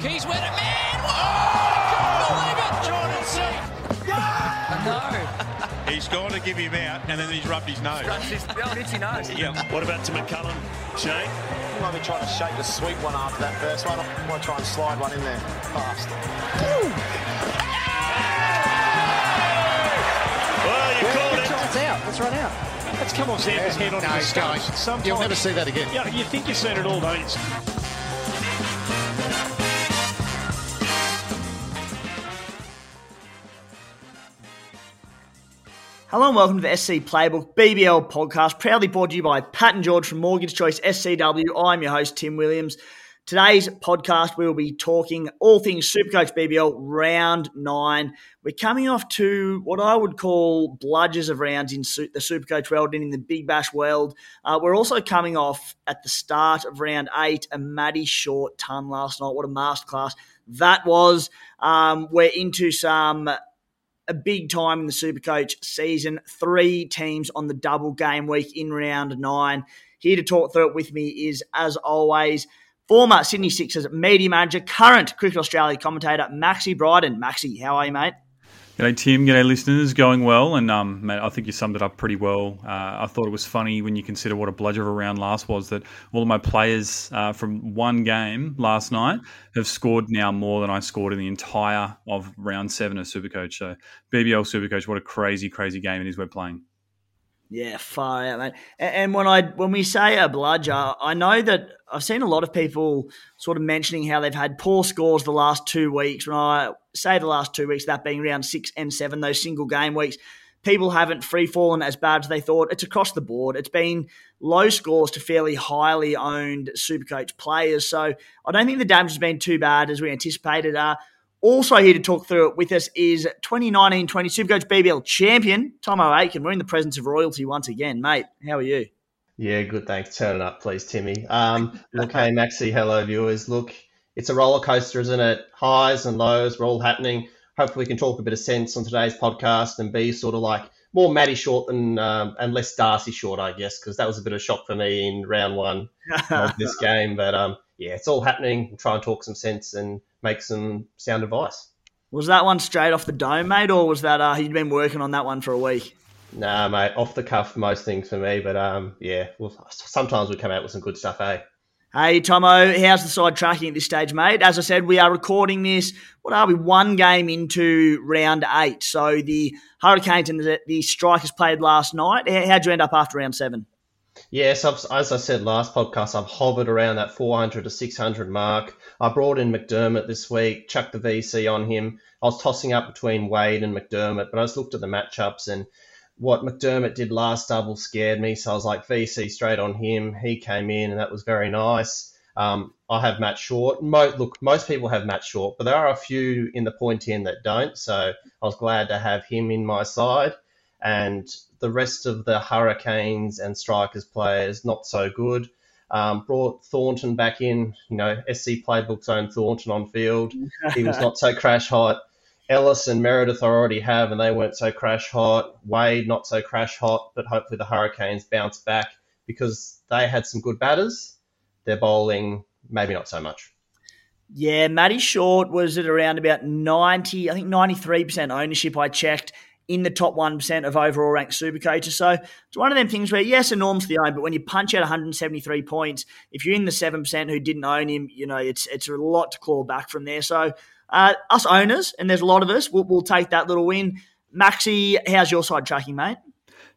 Keys with it, man! Whoa! Oh, believe it! Jordan C. I He's gone to give him out, and then he's rubbed his nose. know. His old itchy nose. Yeah. What about to McCullum, Shane? I might be trying to shape a sweet one after that first one. I might try and slide one in there fast. Well, you called it. It's out. Let's run out. Let's come on, Sanders' head on No, his he's going. Sometimes, You'll never see that again. Yeah, you think you've seen it all, don't you? Hello and welcome to the SC Playbook BBL podcast, proudly brought to you by Pat and George from Mortgage Choice SCW. I'm your host, Tim Williams. Today's podcast, we will be talking all things Supercoach BBL round nine. We're coming off to what I would call bludgers of rounds in the Supercoach world and in the Big Bash world. Uh, we're also coming off at the start of round eight, a Matty Short ton last night. What a masterclass that was. Um, we're into some a big time in the Supercoach season. Three teams on the double game week in round nine. Here to talk through it with me is, as always, former Sydney Sixers media manager, current Cricket Australia commentator, Maxi Bryden. Maxi, how are you, mate? G'day, Tim. G'day, listeners. Going well, and um, mate, I think you summed it up pretty well. Uh, I thought it was funny when you consider what a bludger of a round last was. That all of my players uh, from one game last night have scored now more than I scored in the entire of round seven of Supercoach. So BBL Supercoach, what a crazy, crazy game it is we're playing. Yeah, far out, mate. And, when I when we say a bludger, I know that I've seen a lot of people sort of mentioning how they've had poor scores the last two weeks. When I say the last two weeks, that being round six and seven, those single game weeks, people haven't free fallen as bad as they thought. It's across the board. It's been low scores to fairly highly owned Supercoach players. So I don't think the damage has been too bad as we anticipated. Uh, also here to talk through it with us is 2019-20 Supercoach BBL champion Thommo Aitken. We're in the presence of royalty once again, mate. How are you? Yeah, good. Thanks. Turning up, please, Timmy. Um, hey, Maxi. Hello, viewers. Look, it's a roller coaster, isn't it? Highs and lows were all happening. Hopefully, we can talk a bit of sense on today's podcast and be sort of like more Matty short than um, and less Darcy short, I guess, because that was a bit of a shock for me in round one of this game. But um, yeah, it's all happening. We'll try and talk some sense and make some sound advice. Was that one straight off the dome, mate, or was that uh, you'd been working on that one for a week? Nah, mate, off the cuff, most things for me. But um, yeah, well, sometimes we come out with some good stuff, eh? Hey, Tomo, how's the side tracking at this stage, mate? As I said, we are recording this, what are we, one game into round eight. So the Hurricanes and the, the Strikers played last night. How- How'd you end up after round seven? Yes, as I said last podcast, I've hovered around that 400 to 600 mark. I brought in McDermott this week, chucked the VC on him. I was tossing up between Wade and McDermott, but I just looked at the matchups and what McDermott did last double scared me. So I was like, VC straight on him. He came in, and that was very nice. Um, I have Matt Short. Mo- look, most people have Matt Short, but there are a few in the point in that don't. So I was glad to have him in my side. And the rest of the Hurricanes and Strikers players, not so good. Um, brought Thornton back in, you know, SC Playbook's own Thornton on field. He was not so crash hot. Ellis and Meredith already have, and they weren't so crash hot. Wade not so crash hot, but hopefully the Hurricanes bounce back because they had some good batters. Their bowling, maybe not so much. Yeah, Matty Short was at around about 90, I think 93% ownership I checked in the top 1% of overall ranked super coaches. So it's one of them things where, yes, enormously owned, but when you punch out 173 points, if you're in the 7% who didn't own him, you know, it's it's a lot to claw back from there. So uh, us owners, and there's a lot of us, we'll, we'll take that little win. Maxi, how's your side tracking, mate?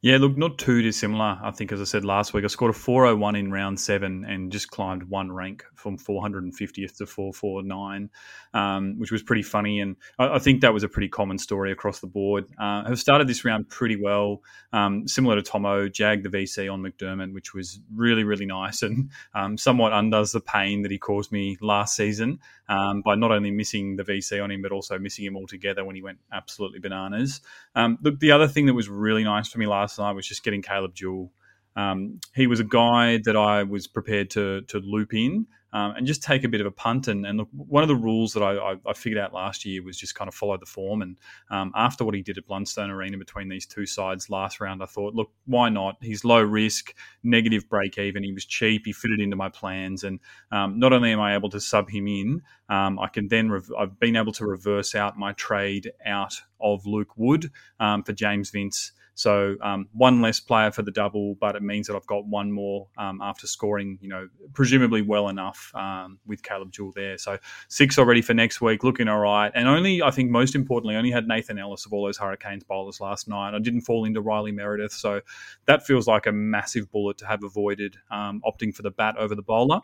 Yeah, look, not too dissimilar. I think, as I said last week, I scored a 401 in round seven and just climbed one rank from 450th to 449, um, which was pretty funny. And I, I, think that was a pretty common story across the board. Uh, have started this round pretty well, um, similar to Tomo, jagged the VC on McDermott, which was really, really nice and um, somewhat undoes the pain that he caused me last season um, by not only missing the VC on him, but also missing him altogether when he went absolutely bananas. Um, look, the other thing that was really nice for me last last night was just getting Caleb Jewell. Um, he was a guy that I was prepared to to loop in um, and just take a bit of a punt. And, and look, one of the rules that I, I, I, figured out last year was just kind of follow the form. And um, after what he did at Blundstone Arena between these two sides last round, I thought, look, why not? He's low risk, negative break even. He was cheap. He fitted into my plans. And um, not only am I able to sub him in, um, I can then I've been able to reverse out my trade out of Luke Wood um, for James Vince. So um, one less player for the double, but it means that I've got one more um, after scoring, you know, presumably well enough um, with Caleb Jewell there. So six already for next week, looking all right. And only, I think, most importantly, only had Nathan Ellis of all those Hurricanes bowlers last night. I didn't fall into Riley Meredith, so that feels like a massive bullet to have avoided um, opting for the bat over the bowler.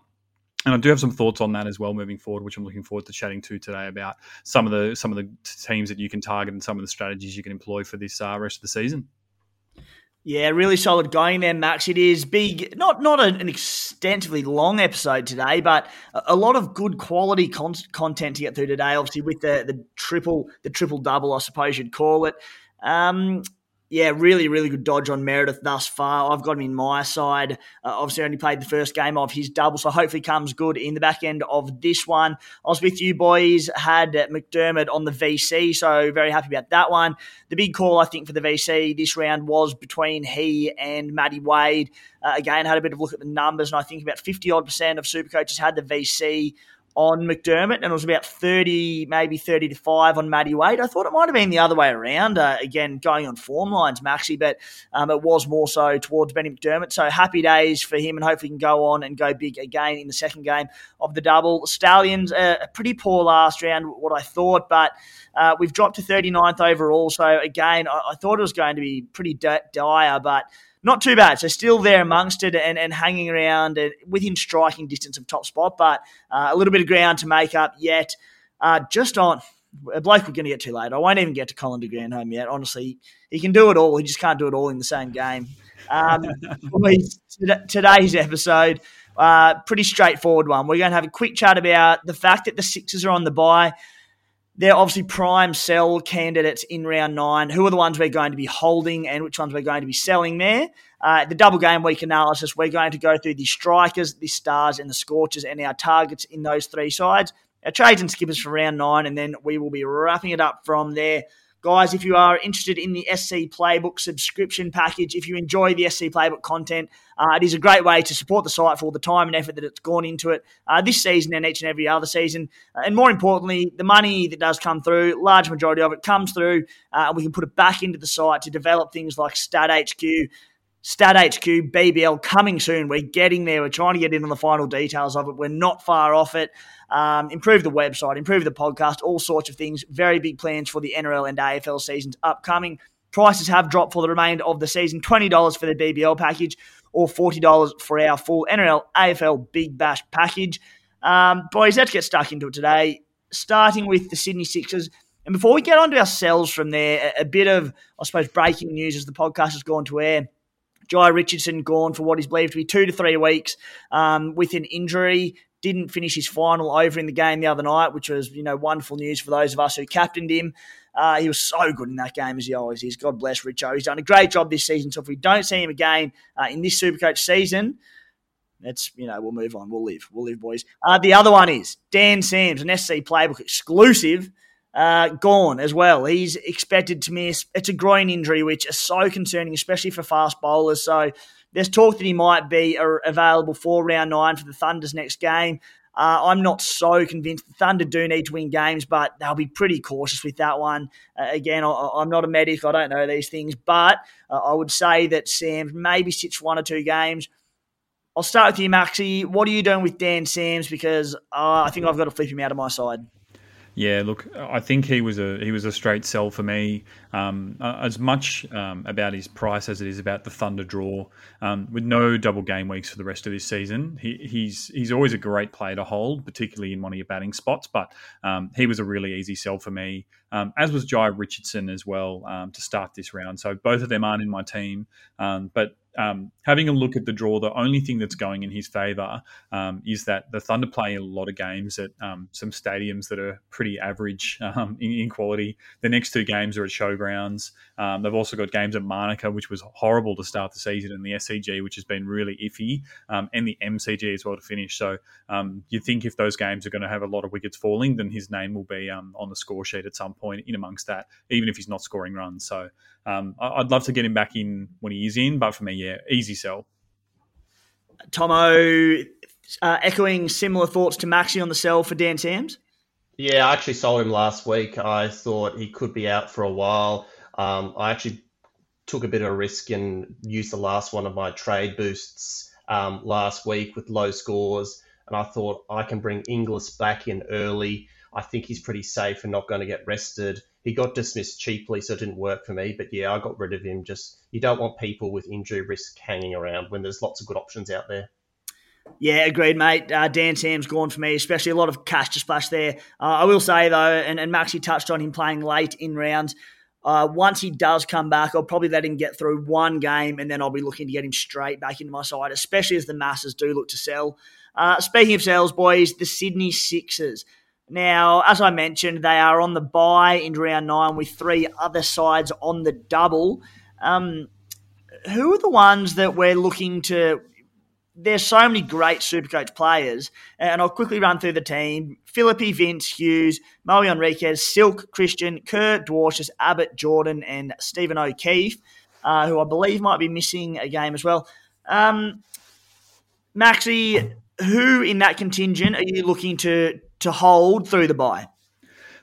And I do have some thoughts on that as well moving forward, which I'm looking forward to chatting to today about some of the some of the teams that you can target and some of the strategies you can employ for this uh, rest of the season. Yeah, really solid going there, Max. It is big, not not an extensively long episode today, but a lot of good quality con- content to get through today. Obviously, with the the triple the triple double, I suppose you'd call it. Um, yeah, really, really good dodge on Meredith thus far. I've got him in my side. Uh, obviously, only played the first game of his double, so hopefully comes good in the back end of this one. I was with you boys, had McDermott on the VC, so very happy about that one. The big call, I think, for the VC this round was between he and Matty Wade. Uh, again, had a bit of a look at the numbers, and I think about 50 odd percent of super coaches had the VC on McDermott, and it was about 30, maybe 30 to 5 on Matty Wade. I thought it might have been the other way around, uh, again, going on form lines, Maxi, but um, it was more so towards Benny McDermott. So happy days for him, and hopefully he can go on and go big again in the second game of the double. Stallions, uh, a pretty poor last round, what I thought, but uh, we've dropped to 39th overall. So again, I, I, thought it was going to be pretty dire, but not too bad. So still there amongst it and, and hanging around and within striking distance of top spot, but uh, a little bit of ground to make up yet. Uh, just on a bloke we're going to get too late. I won't even get to Colin de Grandhomme yet. Honestly, he can do it all. He just can't do it all in the same game. Um, today's episode, uh, pretty straightforward one. We're going to have a quick chat about the fact that the Sixers are on the bye they're obviously prime sell candidates in round nine. Who are the ones we're going to be holding and which ones we're going to be selling there? Uh, the double game week analysis, we're going to go through the strikers, the stars, and the scorchers and our targets in those three sides. Our trades and skippers for round nine, and then we will be wrapping it up from there. Guys, if you are interested in the SC Playbook subscription package, if you enjoy the SC Playbook content, uh, it is a great way to support the site for all the time and effort that it's gone into it uh, this season and each and every other season. Uh, and more importantly, the money that does come through, large majority of it comes through, uh, and we can put it back into the site to develop things like Stat HQ, Stat HQ, BBL coming soon. We're getting there. We're trying to get in on the final details of it. We're not far off it. Um, improve the website, improve the podcast, all sorts of things. Very big plans for the NRL and AFL seasons upcoming. Prices have dropped for the remainder of the season $20 for the BBL package or $40 for our full NRL AFL Big Bash package. Um, boys, let's get stuck into it today. Starting with the Sydney Sixers. And before we get on to ourselves from there, a, a bit of, I suppose, breaking news as the podcast has gone to air. Jhye Richardson gone for what is believed to be two to three weeks um, with an injury. Didn't finish his final over in the game the other night, which was you know wonderful news for those of us who captained him. Uh, he was so good in that game as he always is. God bless Richo. He's done a great job this season. So if we don't see him again uh, in this Supercoach season, that's you know we'll move on. We'll live. We'll live, boys. Uh, the other one is Dan Sams, an SC Playbook exclusive uh, gone as well. He's expected to miss. It's a groin injury, which is so concerning, especially for fast bowlers. So there's talk that he might be available for round nine for the Thunder's next game. Uh, I'm not so convinced. The Thunder do need to win games, but they'll be pretty cautious with that one. Uh, again, I, am not a medic. I don't know these things, but uh, I would say that Sam maybe sits one or two games. I'll start with you, Maxi. What are you doing with Dan Sams? Because uh, I think I've got to flip him out of my side. Yeah, look, I think he was a he was a straight sell for me. Um, as much um, about his price as it is about the Thunder draw. Um, with no double game weeks for the rest of this season, he, he's he's always a great player to hold, particularly in one of your batting spots. But um, he was a really easy sell for me, um, as was Jhye Richardson as well um, to start this round. So both of them aren't in my team, but um, having a look at the draw, the only thing that's going in his favour um, is that the Thunder play a lot of games at um, some stadiums that are pretty average um, in, in, quality. The next two games are at showgrounds. Um, they've also got games at Manuka, which was horrible to start the season, and the SCG, which has been really iffy, um, and the MCG as well to finish. So you'd think if those games are going to have a lot of wickets falling, then his name will be on the score sheet at some point in amongst that, even if he's not scoring runs. So um, I'd love to get him back in when he is in, but for me, yeah, easy sell. Tomo, uh, echoing similar thoughts to Maxi on the sell for Dan Sams. Yeah, I actually sold him last week. I thought he could be out for a while. Um, I actually took a bit of a risk and used the last one of my trade boosts um, last week with low scores, and I thought I can bring Inglis back in early. I think he's pretty safe and not going to get rested he got dismissed cheaply, so it didn't work for me. But yeah, I got rid of him. Just you don't want people with injury risk hanging around when there's lots of good options out there. Yeah, agreed, mate. Uh, Dan Sam's gone for me, especially a lot of cash to splash there. Uh, I will say though, and, and Maxi touched on him playing late in rounds. Uh, once he does come back, I'll probably let him get through one game, and then I'll be looking to get him straight back into my side, especially as the masses do look to sell. Uh, speaking of sales, boys, the Sydney Sixers. Now, as I mentioned, they are on the bye in round nine with three other sides on the double. Um, who are the ones that we're looking to? There's so many great Supercoach players, and I'll quickly run through the team: Philippe, Vince, Hughes, Moe Henriques, Silk, Christian, Kerr, Dwarshuis, Abbott, Jordan, and Stephen O'Keefe, uh, who I believe might be missing a game as well. Um, Maxi, who in that contingent are you looking to to hold through the bye?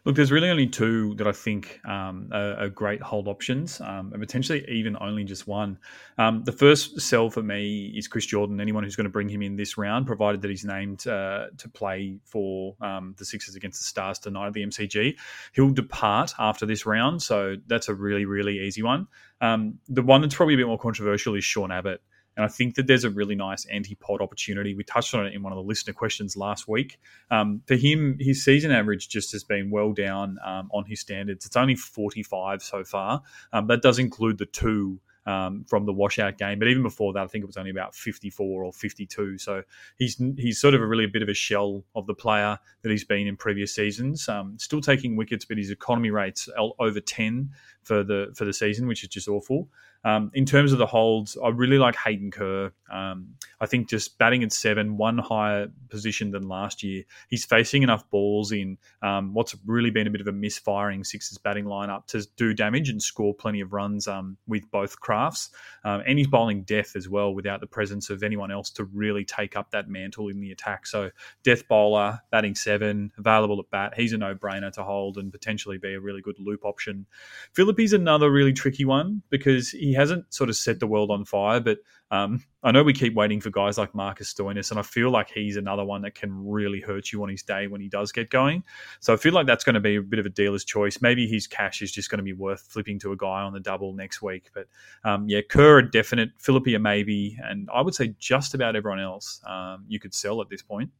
Look, there's really only two that I think um, are, are, great hold options, um, and potentially even only just one. Um, the first sell for me is Chris Jordan. Anyone who's going to bring him in this round, provided that he's named uh, to play for um, the Sixers against the Stars tonight at the MCG, he'll depart after this round. So that's a really, really easy one. Um, the one that's probably a bit more controversial is Sean Abbott. And I think that there's a really nice anti-pod opportunity. We touched on it in one of the listener questions last week. Um, for him, his season average just has been well down um, on his standards. It's only 45 so far. Um, that does include the two um, from the washout game. But even before that, I think it was only about 54 or 52. So he's he's sort of a really a bit of a shell of the player that he's been in previous seasons. Um, still taking wickets, but his economy rates over 10 for the for the season, which is just awful. Um, in terms of the holds, I really like Hayden Kerr. Um, I think just batting at seven, one higher position than last year. He's facing enough balls in um, what's really been a bit of a misfiring Sixers batting lineup to do damage and score plenty of runs um, with both crafts. Um, and he's bowling death as well without the presence of anyone else to really take up that mantle in the attack. So, death bowler, batting seven, available at bat. He's a no brainer to hold and potentially be a really good loop option. Philippe's another really tricky one because he hasn't sort of set the world on fire, but um, I know we keep waiting for guys like Marcus Stoinis, and I feel like he's another one that can really hurt you on his day when he does get going. So I feel like that's going to be a bit of a dealer's choice. Maybe his cash is just going to be worth flipping to a guy on the double next week. But um, yeah, Kerr a definite, Philippe a maybe, and I would say just about everyone else um, you could sell at this point.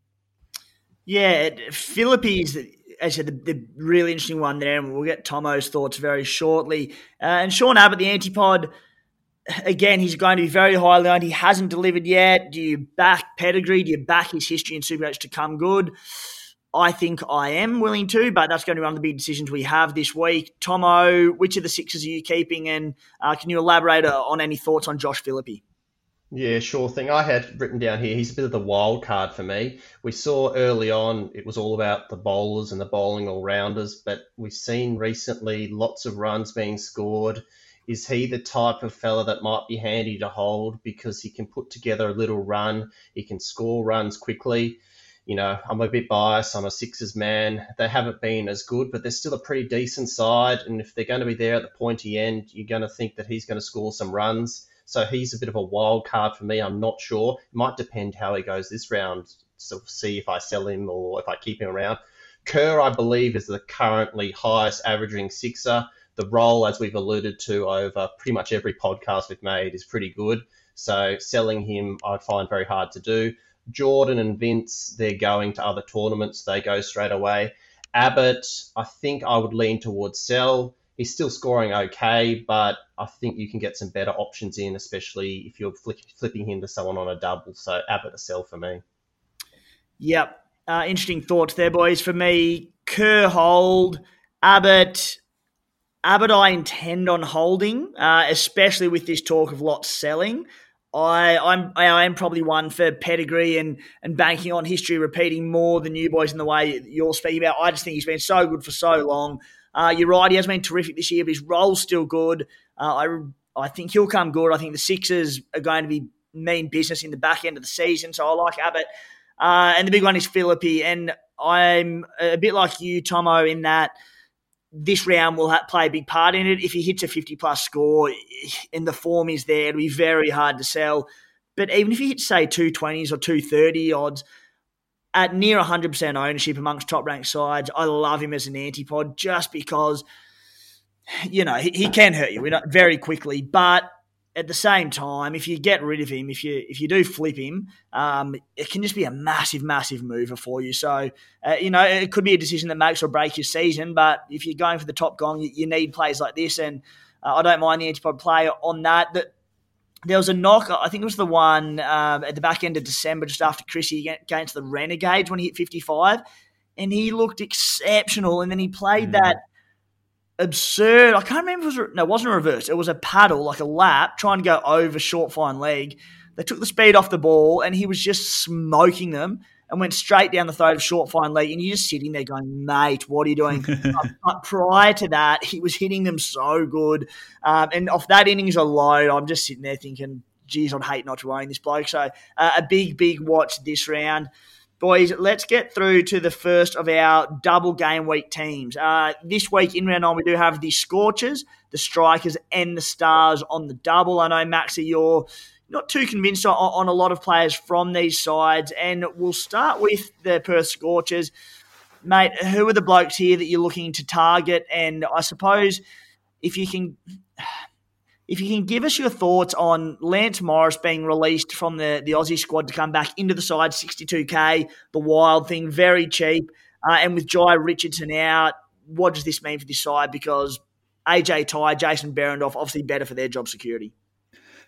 Yeah, Philippe is as said, the, the, really interesting one there, and we'll get Tomo's thoughts very shortly. Uh, and Sean Abbott, the antipod, again, he's going to be very highly owned. He hasn't delivered yet. Do you back pedigree? Do you back his history in Supercoach to come good? I think I am willing to, but that's going to be one of the big decisions we have this week. Tomo, which of the sixes are you keeping? And uh, can you elaborate uh, on any thoughts on Josh Philippe? Yeah, sure thing. I had written down here, he's a bit of the wild card for me. We saw early on it was all about the bowlers and the bowling all rounders, but we've seen recently lots of runs being scored. Is he the type of fella that might be handy to hold because he can put together a little run, he can score runs quickly? you know, I'm a bit biased. I'm a Sixers man. They haven't been as good, but they're still a pretty decent side. And if they're going to be there at the pointy end, you're going to think that he's going to score some runs. So he's a bit of a wild card for me. I'm not sure. It might depend how he goes this round. So see if I sell him or if I keep him around. Kerr, I believe, is the currently highest averaging Sixer. The role, as we've alluded to over pretty much every podcast we've made, is pretty good. So selling him, I find very hard to do. Jordan and Vince, they're going to other tournaments. They go straight away. Abbott, I think I would lean towards sell. He's still scoring okay, but I think you can get some better options in, especially if you're flipping him to someone on a double. So Abbott a sell for me. Yep. Uh, interesting thoughts there, boys. For me, Kerr hold, Abbott. Abbott, I intend on holding, uh, especially with this talk of lots selling. I, I'm I am probably one for pedigree and and banking on history repeating more than you boys in the way you're speaking about. I just think he's been so good for so long. Uh, you're right, he has been terrific this year, but his role's still good. Uh, I I think he'll come good. I think the Sixers are going to be mean business in the back end of the season, so I like Abbott. Uh, and the big one is Philippe, and I'm a bit like you, Tomo, in that this round will play a big part in it. If he hits a 50 plus score and the form is there, it'll be very hard to sell. But even if he hits, say, 220s or 230 odds, at near 100% ownership amongst top ranked sides, I love him as an antipod just because, you know, he, he can hurt you very quickly. But at the same time, if you get rid of him, if you if you do flip him, um, it can just be a massive, massive mover for you. So, uh, you know, it could be a decision that makes or breaks your season. But if you're going for the top gong, you, you need players like this, and uh, I don't mind the antipod player on that. That there was a knock. I think it was the one um, at the back end of December, just after Chrissy against the Renegades when he hit 55, and he looked exceptional. And then he played mm. that absurd. I can't remember if it was no, it wasn't a reverse. It was a paddle, like a lap, trying to go over short fine leg. They took the speed off the ball, and he was just smoking them and went straight down the throat of short fine leg. And you're just sitting there going, mate, what are you doing? but prior to that, he was hitting them so good. Um, and off that innings alone, I'm just sitting there thinking, geez, I'd hate not to own this bloke. So uh, a big, big watch this round. Boys, let's get through to the first of our double game week teams. Uh, this week in round nine, we do have the Scorchers, the Strikers, and the Stars on the double. I know, Maxie, you're not too convinced on, on, a lot of players from these sides, and we'll start with the Perth Scorchers. Mate, who are the blokes here that you're looking to target? And I suppose if you can if you can give us your thoughts on Lance Morris being released from the, the Aussie squad to come back into the side, 62k, the wild thing, very cheap. Uh, and with Jhye Richardson out, what does this mean for this side? Because AJ Tye, Jason Behrendorff, obviously better for their job security.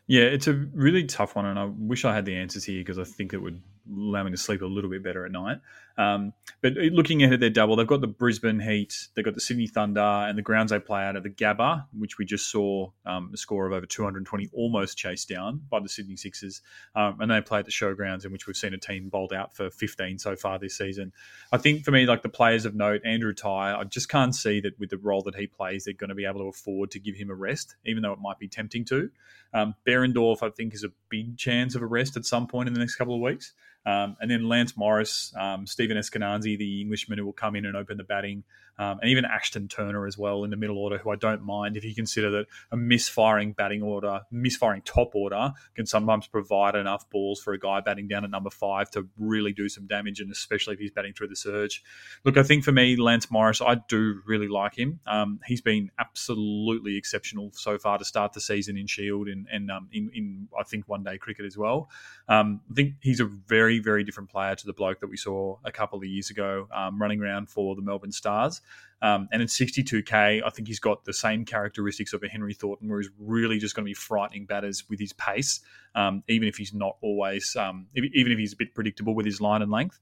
Yeah, it's a really tough one, and I wish I had the answers here because I think it would allow me to sleep a little bit better at night. Um, but looking ahead at their double, they've got the Brisbane Heat, they've got the Sydney Thunder, and the grounds they play out at the Gabba, which we just saw um, a score of over 220, almost chased down by the Sydney Sixers. Um, and they play at the showgrounds, in which we've seen a team bowled out for 15 so far this season. I think for me, like the players of note, Andrew Tye, I just can't see that with the role that he plays, they're going to be able to afford to give him a rest, even though it might be tempting to. Um, Behrendorff, I think, is a big chance of a rest at some point in the next couple of weeks. Um, and then Lance Morris, um, Stephen Eskinazi, the Englishman who will come in and open the batting um, and even Ashton Turner as well in the middle order, who I don't mind if you consider that a misfiring batting order, misfiring top order, can sometimes provide enough balls for a guy batting down at number five to really do some damage, and especially if he's batting through the surge. Look, I think for me, Lance Morris, I do really like him. Um, he's been absolutely exceptional so far to start the season in Shield and, and um, in, in, I think, one day cricket as well. Um, I think he's a very, very different player to the bloke that we saw a couple of years ago um, running around for the Melbourne Stars. Um, and in 62k, I think he's got the same characteristics of a Henry Thornton, where he's really just going to be frightening batters with his pace, um, even if he's not always, um, even if he's a bit predictable with his line and length.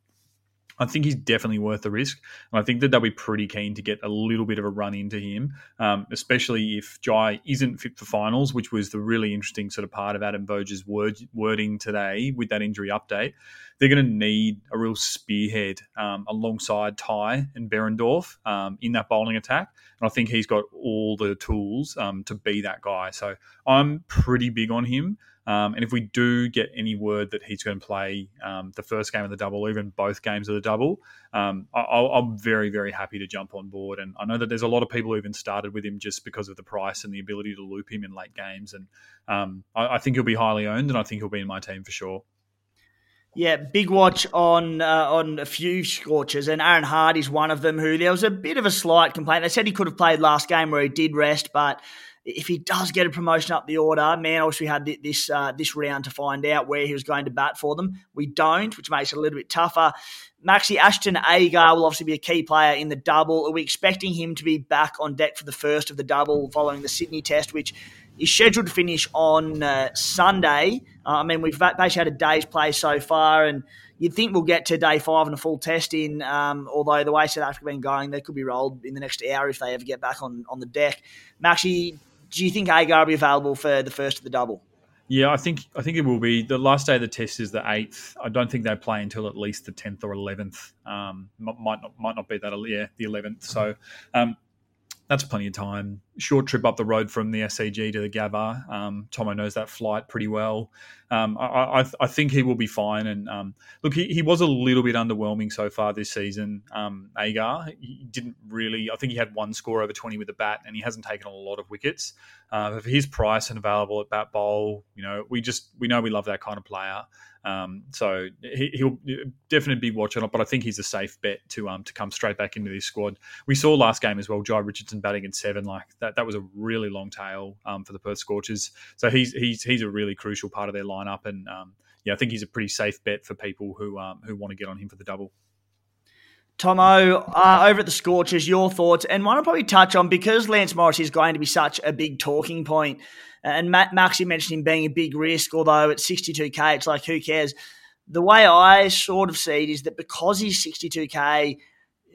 I think he's definitely worth the risk. And I think that they'll be pretty keen to get a little bit of a run into him, um, especially if Jhye isn't fit for finals, which was the really interesting sort of part of Adam Voges' word, wording today with that injury update. They're going to need a real spearhead um, alongside Tye and Behrendorff um, in that bowling attack. And I think he's got all the tools um, to be that guy. So I'm pretty big on him. Um, and if we do get any word that he's going to play um, the first game of the double, even both games of the double, um, I, am very, very happy to jump on board. And I know that there's a lot of people who even started with him just because of the price and the ability to loop him in late games. And um, I, I think he'll be highly owned, and I think he'll be in my team for sure. Yeah, big watch on uh, on a few scorchers, and Aaron Hardy's one of them. Who there was a bit of a slight complaint. They said he could have played last game where he did rest, but if he does get a promotion up the order, man, I wish we had this uh, this round to find out where he was going to bat for them. We don't, which makes it a little bit tougher. Maxi Ashton Agar will obviously be a key player in the double. Are we expecting him to be back on deck for the first of the double following the Sydney test, which is scheduled to finish on uh, Sunday. Uh, I mean, we've basically had a day's play so far, and you'd think we'll get to day five and a full test in. Um, although the way South Africa have been going, they could be rolled in the next hour if they ever get back on, on the deck. Maxi, do you think Agar will be available for the first of the double? Yeah, I think I think it will be. The last day of the test is the eighth. I don't think they play until at least the tenth or eleventh. Um, might not might not be that. Yeah, the eleventh. So um, that's plenty of time. Short trip up the road from the SCG to the Gabba. Um, Tomo knows that flight pretty well. Um, I, I, I, think he will be fine. And um, look, he, he was a little bit underwhelming so far this season. Um, Agar, he didn't really. I think he had one score over twenty with the bat, and he hasn't taken a lot of wickets. Uh, for his price and available at bat bowl, you know, we just we know we love that kind of player. Um, so he, will definitely be watching it, but I think he's a safe bet to um to come straight back into this squad. We saw last game as well, Jhye Richardson batting in seven, like that. That was a really long tail um, for the Perth Scorchers. So he's he's he's a really crucial part of their lineup, and um, yeah, I think he's a pretty safe bet for people who um, who want to get on him for the double. Tomo, uh, over at the Scorchers, your thoughts, and one I'll probably touch on because Lance Morris is going to be such a big talking point. And Matt Maxie mentioned him being a big risk, although at 62k, it's like who cares? The way I sort of see it is that because he's 62k,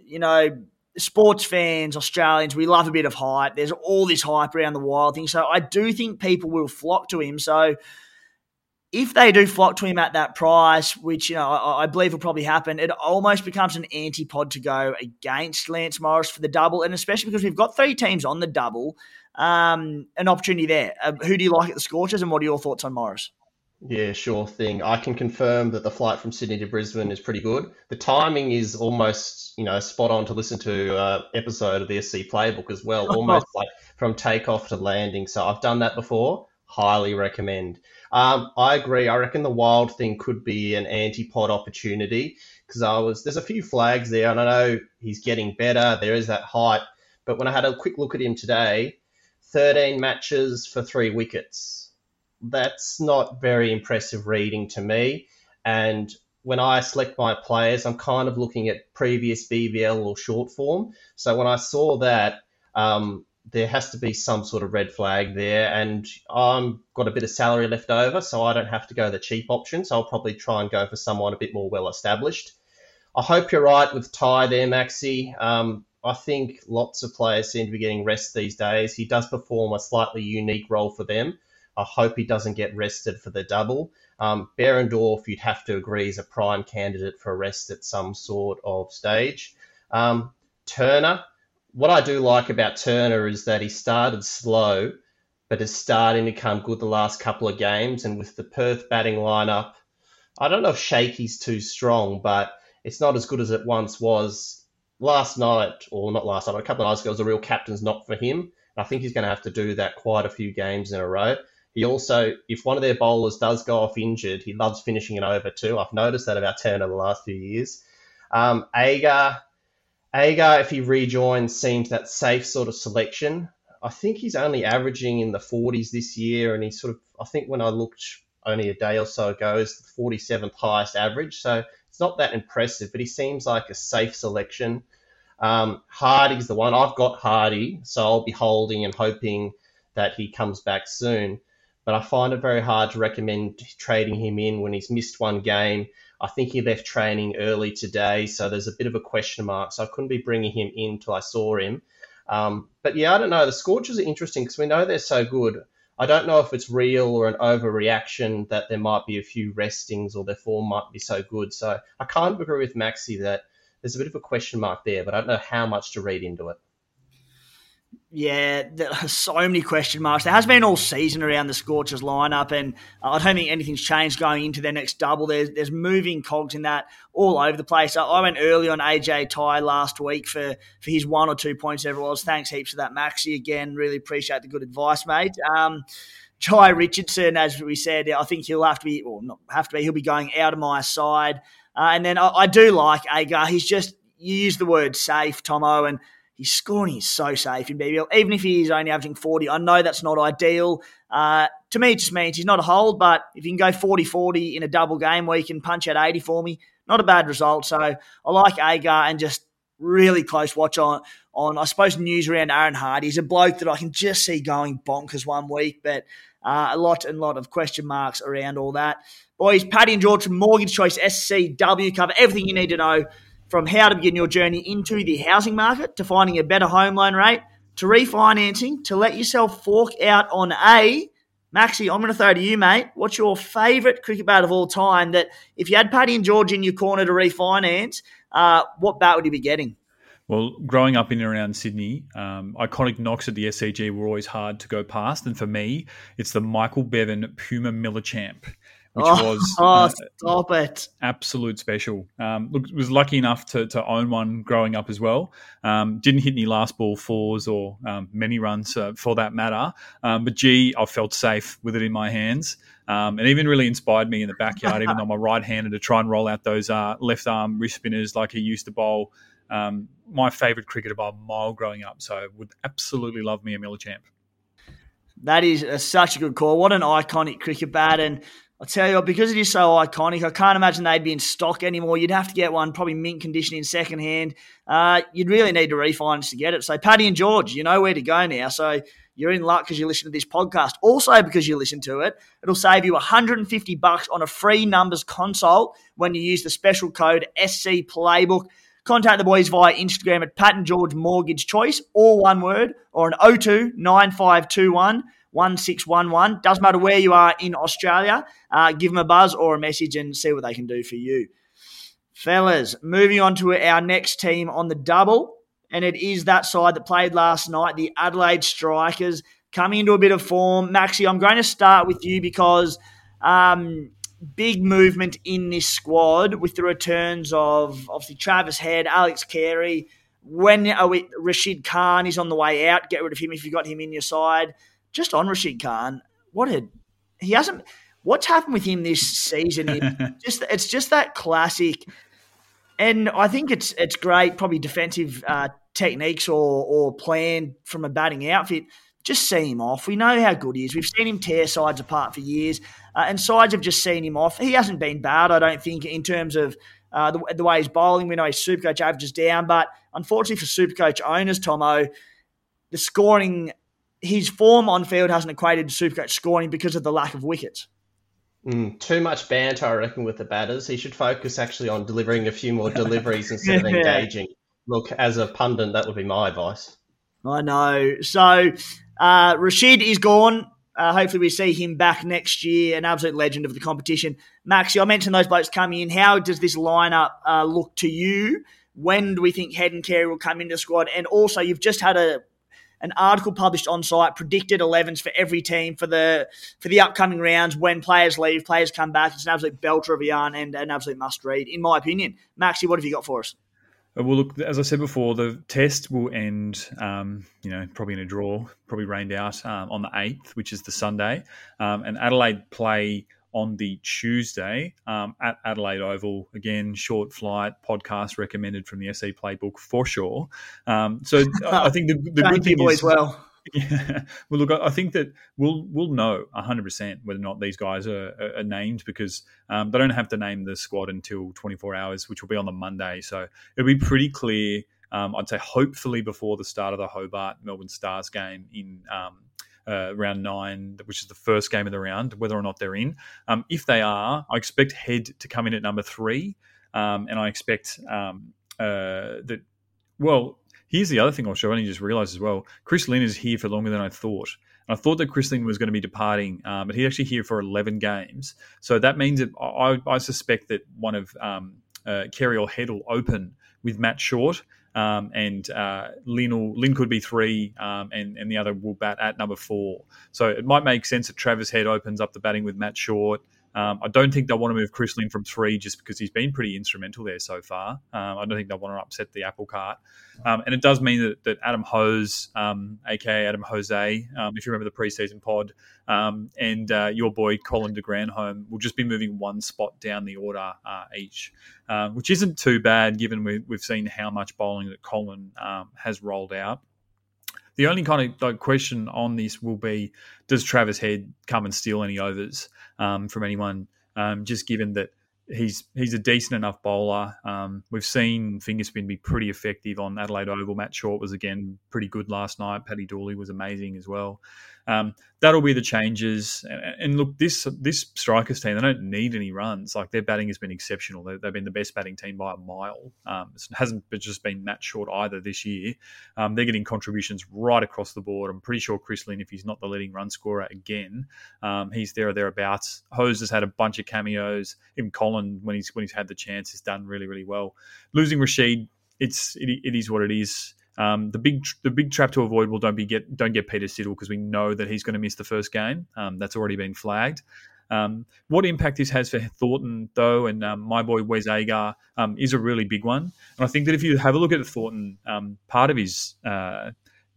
you know, sports fans, Australians, we love a bit of hype. There's all this hype around the wild thing, so I do think people will flock to him. So if they do flock to him at that price, which you know I, I, believe will probably happen, it almost becomes an antipod to go against Lance Morris for the double, and especially because we've got three teams on the double, um, an opportunity there. Uh, who do you like at the Scorchers, and what are your thoughts on Morris? Yeah, sure thing. I can confirm that the flight from Sydney to Brisbane is pretty good. The timing is almost, you know, spot on to listen to uh, episode of the SC Playbook as well, almost like from takeoff to landing. So I've done that before. Highly recommend. Um, I agree. I reckon the wild thing could be an antipod opportunity because I was there's a few flags there, and I know he's getting better. There is that hype, but when I had a quick look at him today, 13 matches for three wickets. That's not very impressive reading to me. And when I select my players, I'm kind of looking at previous BBL or short form. So when I saw that, um, there has to be some sort of red flag there, and I've got a bit of salary left over, so I don't have to go the cheap option. So I'll probably try and go for someone a bit more well established. I hope you're right with Tye there, Maxi. Um, I think lots of players seem to be getting rest these days. He does perform a slightly unique role for them. I hope he doesn't get rested for the double. Um, Behrendorff, you'd have to agree, is a prime candidate for a rest at some sort of stage. Um, Turner, what I do like about Turner is that he started slow, but is starting to come good the last couple of games. And with the Perth batting lineup, I don't know if Shaky's too strong, but it's not as good as it once was. Last night, or not last night, a couple of nights ago, was a real captain's knock for him. I think he's going to have to do that quite a few games in a row. He also, if one of their bowlers does go off injured, he loves finishing it over too. I've noticed that about Turner the last few years. Um, Agar, Agar, if he rejoins, seems that safe sort of selection. I think he's only averaging in the 40s this year, and he's sort of, I think when I looked only a day or so ago, is the 47th highest average. So it's not that impressive, but he seems like a safe selection. Um, Hardy's the one. I've got Hardy, so I'll be holding and hoping that he comes back soon. But I find it very hard to recommend trading him in when he's missed one game I think he left training early today, so there's a bit of a question mark. So I couldn't be bringing him in till I saw him. Um, but yeah, I don't know. The Scorchers are interesting because we know they're so good. I don't know if it's real or an overreaction that there might be a few restings or their form might be so good. So I can't agree with Maxi that there's a bit of a question mark there, but I don't know how much to read into it. Yeah, so many question marks. There has been all season around the Scorchers lineup, and I don't think anything's changed going into their next double. There's there's moving cogs in that all over the place. I went early on AJ Tye last week for, for his one or two points, ever was. Thanks heaps for that, Maxi. Again, really appreciate the good advice, mate. Um, Jhye Richardson, as we said, I think he'll have to be, or not have to be, he'll be going out of my side. Uh, and then I, I, do like Agar. He's just, you use the word safe, Tomo, and his scoring is so safe in BBL. Even if he's only averaging 40, I know that's not ideal. Uh, to me, it just means he's not a hold, but if you can go 40 40 in a double game where you can punch out 80 for me, not a bad result. So I like Agar and just really close watch on, on I suppose, news around Aaron Hardy. He's a bloke that I can just see going bonkers one week, but uh, a lot and lot of question marks around all that. Boys, Paddy and George from Mortgage Choice SCW cover everything you need to know from how to begin your journey into the housing market to finding a better home loan rate to refinancing to let yourself fork out on a Maxi, I'm going to throw to you, mate. What's your favourite cricket bat of all time that if you had Paddy and George in your corner to refinance, uh, what bat would you be getting? Well, growing up in and around Sydney, um, iconic knocks at the SCG were always hard to go past. And for me, it's the Michael Bevan Puma Millichamp which oh, was oh, uh, stop it. absolute special. Um, look, was lucky enough to, to own one growing up as well. Um, didn't hit any last ball fours or um, many runs uh, for that matter. Um, but gee, I felt safe with it in my hands. Um, and even really inspired me in the backyard, even though I'm a right-hander, to try and roll out those uh, left arm wrist spinners like he used to bowl. Um, my favourite cricketer by a mile growing up. So would absolutely love me a Millichamp. That is a, such a good call. What an iconic cricket bat. And I tell you because it is so iconic, I can't imagine they'd be in stock anymore. You'd have to get one, probably mint condition in second hand. Uh, you'd really need to refinance to get it. So, Paddy and George, you know where to go now. So, you're in luck because you listen to this podcast. Also, because you listen to it, it'll save you 150 bucks on a free numbers consult when you use the special code SC Playbook. Contact the boys via Instagram at Pat and George Mortgage Choice, all one word, or an 02 9521 1611. Doesn't matter where you are in Australia, uh, give them a buzz or a message and see what they can do for you. Fellas, moving on to our next team on the double, and it is that side that played last night, the Adelaide Strikers, coming into a bit of form. Maxi, I'm going to start with you because um, big movement in this squad with the returns of obviously Travis Head, Alex Carey. When are we, Rashid Khan is on the way out, get rid of him if you've got him in your side just on Rashid Khan, what a he hasn't. What's happened with him this season? It just it's just that classic, and I think it's it's great. Probably defensive uh, techniques or or plan from a batting outfit. Just see him off. We know how good he is. We've seen him tear sides apart for years, uh, and sides have just seen him off. He hasn't been bad, I don't think, in terms of uh, the, the, way he's bowling. We know his Supercoach averages down, but unfortunately for Supercoach owners, Tomo, the scoring his form on field hasn't equated to Supercoach scoring because of the lack of wickets. Mm, too much banter, I reckon, with the batters. He should focus actually on delivering a few more deliveries instead of engaging. Look, as a pundit, that would be my advice. I know. So uh, Rashid is gone. Uh, hopefully, we see him back next year. An absolute legend of the competition. Maxi, I mentioned those blokes coming in. How does this lineup uh, look to you? When do we think Head and Carey will come into the squad? And also, you've just had a an article published on site predicted 11s for every team for the for the upcoming rounds when players leave, players come back. It's an absolute belter of a yarn and an absolute must read, in my opinion. Maxi, what have you got for us? Uh, well, look, as I said before, the test will end, um, you know, probably in a draw, probably rained out um, on the 8th, which is the Sunday. Um, and Adelaide play on the Tuesday um, at Adelaide Oval. Again, short flight podcast recommended from the SC Playbook for sure. Um, so I think the, the good thing is well. Yeah. Well, look, I think that we'll we'll know 100% whether or not these guys are, are named because um, they don't have to name the squad until 24 hours, which will be on the Monday. So it'll be pretty clear. Um, I'd say hopefully before the start of the Hobart Melbourne Stars game in um, uh, round nine, which is the first game of the round, whether or not they're in. Um, if they are, I expect Head to come in at number three, um, and I expect um, uh, that. Well, here's the other thing I'll show. I only just realised as well. Chris Lynn is here for longer than I thought. And I thought that Chris Lynn was going to be departing, um, but he's actually here for 11 games. So that means that I, I suspect that one of um, uh, Carey or Head will open with Matt Short. Um, and uh, Lynn, will, could be three, um, and, and the other will bat at number four. So it might make sense that Travis Head opens up the batting with Matt Short. Um, I don't think they'll want to move Chris Lynn from three just because he's been pretty instrumental there so far. Um, I don't think they'll want to upset the apple cart. Um, and it does mean that, that Adam Hose, um, aka Adam Jose, um, if you remember the preseason pod, um, and uh, your boy Colin de Grandhomme will just be moving one spot down the order uh, each, uh, which isn't too bad given we, have seen how much bowling that Colin has rolled out. The only kind of like, question on this will be: Does Travis Head come and steal any overs um, from anyone? Um, just given that he's he's a decent enough bowler. Um, we've seen Fingerspin be pretty effective on Adelaide Oval. Matt Short was again pretty good last night. Paddy Dooley was amazing as well. Um, that'll be the changes. And, look, this this strikers team they don't need any runs. Like their batting has been exceptional. They, have been the best batting team by a mile. Um, it hasn't just been that Short either this year. Um, they're getting contributions right across the board. I'm pretty sure Chris Lynn, if he's not the leading run scorer again, um, he's there or thereabouts. Hose has had a bunch of cameos. Even Colin, when he's when he's had the chance, has done really really well. Losing Rashid, it's it, it is what it is. Um, the big the big trap to avoid will don't be get don't get Peter Siddle because we know that he's going to miss the first game. Um, that's already been flagged. Um, what impact this has for Thornton, though, and um, my boy Wes Agar um, is a really big one. And I think that if you have a look at Thornton, um, part of his uh,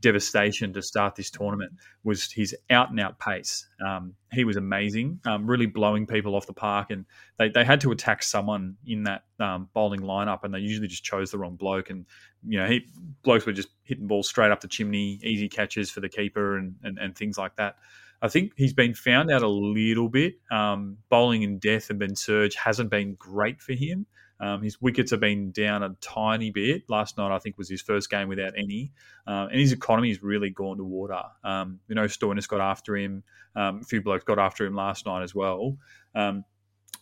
devastation to start this tournament was his out and out pace. Um, he was amazing, um, really blowing people off the park, and they, they had to attack someone in that um, bowling lineup, and they usually just chose the wrong bloke. And you know, he, blokes were just hitting balls straight up the chimney, easy catches for the keeper, and and, and things like that. I think he's been found out a little bit. Um, bowling in death and Ben Surge hasn't been great for him. Um, his wickets have been down a tiny bit. Last night, I think, was his first game without any, um, and his economy has really gone to water. Um, you know, Stoinis got after him. Um, a few blokes got after him last night as well. Um,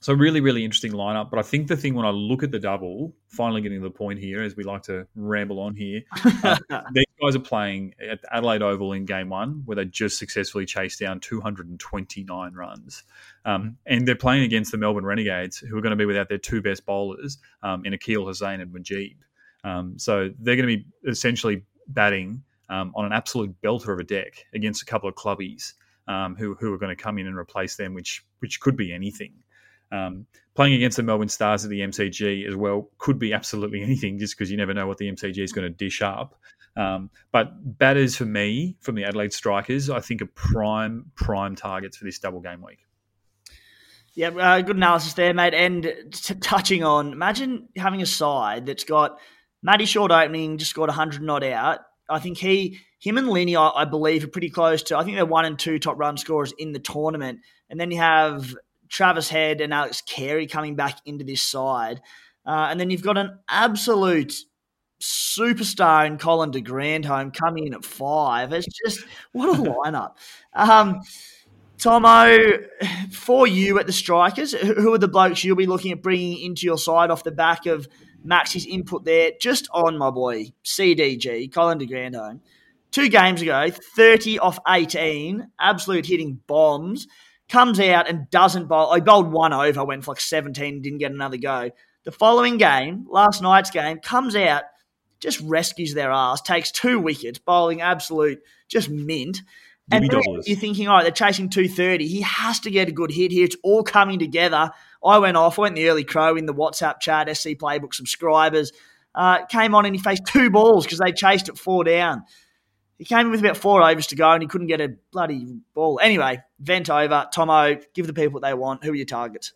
so really, really interesting lineup. But I think the thing when I look at the double, finally getting to the point here, as we like to ramble on here, uh, these guys are playing at Adelaide Oval in game one, where they just successfully chased down 229 runs. Um, and they're playing against the Melbourne Renegades, who are going to be without their two best bowlers um, in Akeal Hosein and Mujeeb. Um, so they're going to be essentially batting um, on an absolute belter of a deck against a couple of clubbies um, who, who are going to come in and replace them, which which could be anything. Um, playing against the Melbourne Stars at the MCG as well could be absolutely anything, just because you never know what the MCG is going to dish up. Um, but batters for me from the Adelaide Strikers, I think are prime prime targets for this double game week. Yeah, uh, good analysis there, mate. And t- touching on, imagine having a side that's got Matty Short opening, just got 100 not out. I think he, him and Lenny, I, I, believe, are pretty close to. I think they're one and two top run scorers in the tournament. And then you have Travis Head and Alex Carey coming back into this side. Uh, and then you've got an absolute superstar in Colin de Grandhomme coming in at five. It's just, what a lineup. Um, Thommo, for you at the strikers, who are the blokes you'll be looking at bringing into your side off the back of Max's input there? Just on my boy, CDG, Colin de Grandhomme. Two games ago, 30 off 18, absolute hitting bombs comes out and doesn't bowl. I bowled one over, went for like 17, didn't get another go. The following game, last night's game, comes out, just rescues their ass, takes two wickets, bowling absolute just mint. And you're thinking, all right, they're chasing 230. He has to get a good hit here. It's all coming together. I went off, I went the early crow in the WhatsApp chat, SC Playbook subscribers. Uh, came on and he faced two balls because they chased it four down. He came in with about four overs to go and he couldn't get a bloody ball. Anyway, vent over. Thommo, give the people what they want. Who are your targets?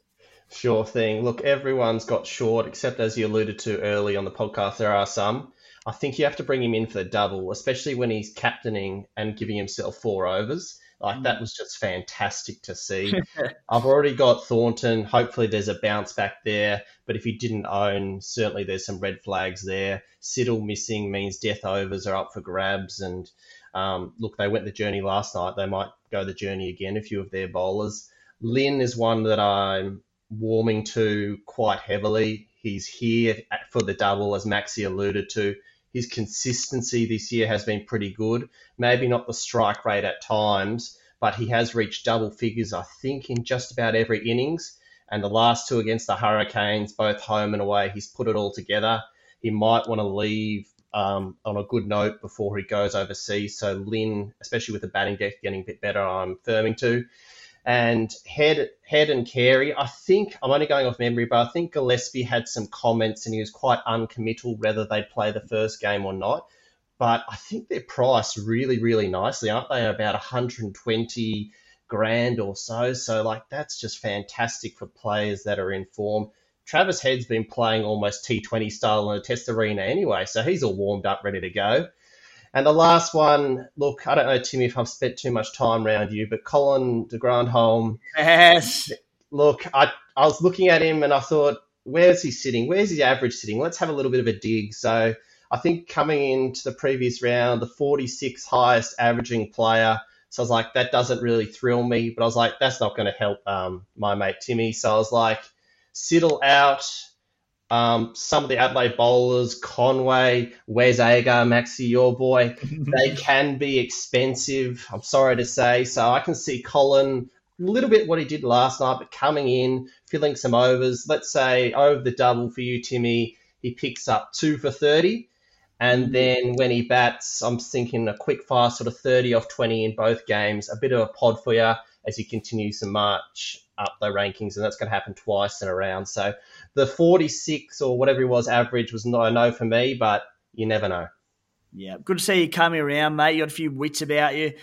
Sure thing. Look, everyone's got short, except as you alluded to early on the podcast, there are some. I think you have to bring him in for the double, especially when he's captaining and giving himself four overs. Like that mm. was just fantastic to see. I've already got Thornton. Hopefully, there's a bounce back there. But if he didn't own, certainly there's some red flags there. Siddle missing means death overs are up for grabs. And um, look, they went the journey last night. They might go the journey again. A few of their bowlers. Lynn is one that I'm warming to quite heavily. He's here for the double, as Maxi alluded to his consistency this year has been pretty good. Maybe not the strike rate at times, but he has reached double figures, I think, in just about every innings. And the last two against the Hurricanes, both home and away, he's put it all together. He might want to leave um, on a good note before he goes overseas. So Lynn, especially with the batting deck getting a bit better, I'm firming to. And Head, Head and Carey, I think I'm only going off memory, but I think Gillespie had some comments and he was quite uncommittal whether they'd play the first game or not. But I think they're priced really, really nicely, aren't they? About 120 grand or so. So like that's just fantastic for players that are in form. Travis Head's been playing almost T20 style in a test arena anyway, so he's all warmed up, ready to go. And the last one, look, I don't know, Timmy, if I've spent too much time around you, but Colin de Grandhomme. Yes. Look, I, I was looking at him and I thought, where's he sitting? Where's his average sitting? Let's have a little bit of a dig. So I think coming into the previous round, the 46th highest averaging player. So I was like, that doesn't really thrill me. But I was like, that's not going to help um, my mate Timmy. So I was like, Siddle out. Um, some of the Adelaide bowlers, Conway, Wes Agar, Maxi, your boy, they can be expensive. I'm sorry to say. So I can see Colin a little bit what he did last night, but coming in, filling some overs. Let's say over the double for you, Timmy, he picks up two for 30. And then when he bats, I'm thinking a quick fire sort of 30 off 20 in both games, a bit of a pod for you as he continues to march up the rankings, and that's going to happen twice in a round. So the 46 or whatever he was average was not a no for me, but you never know. Yeah, good to see you coming around, mate. You got a few wits about you,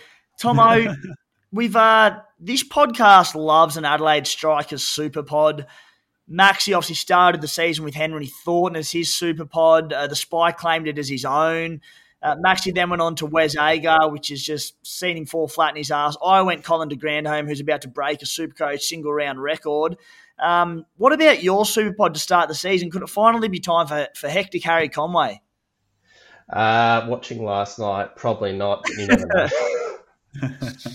Thommo. we've uh, this podcast loves an Adelaide Strikers super pod. Maxi obviously started the season with Henry Thornton as his super pod. Uh, the Spy claimed it as his own. Uh, Maxi then went on to Wes Agar, which is just seen him fall flat in his ass. I went Colin de Grandhomme, who's about to break a Supercoach single round record. Um, what about your Superpod to start the season? Could it finally be time for, for Hectic Harry Conway? Uh, watching last night, probably not. You never know.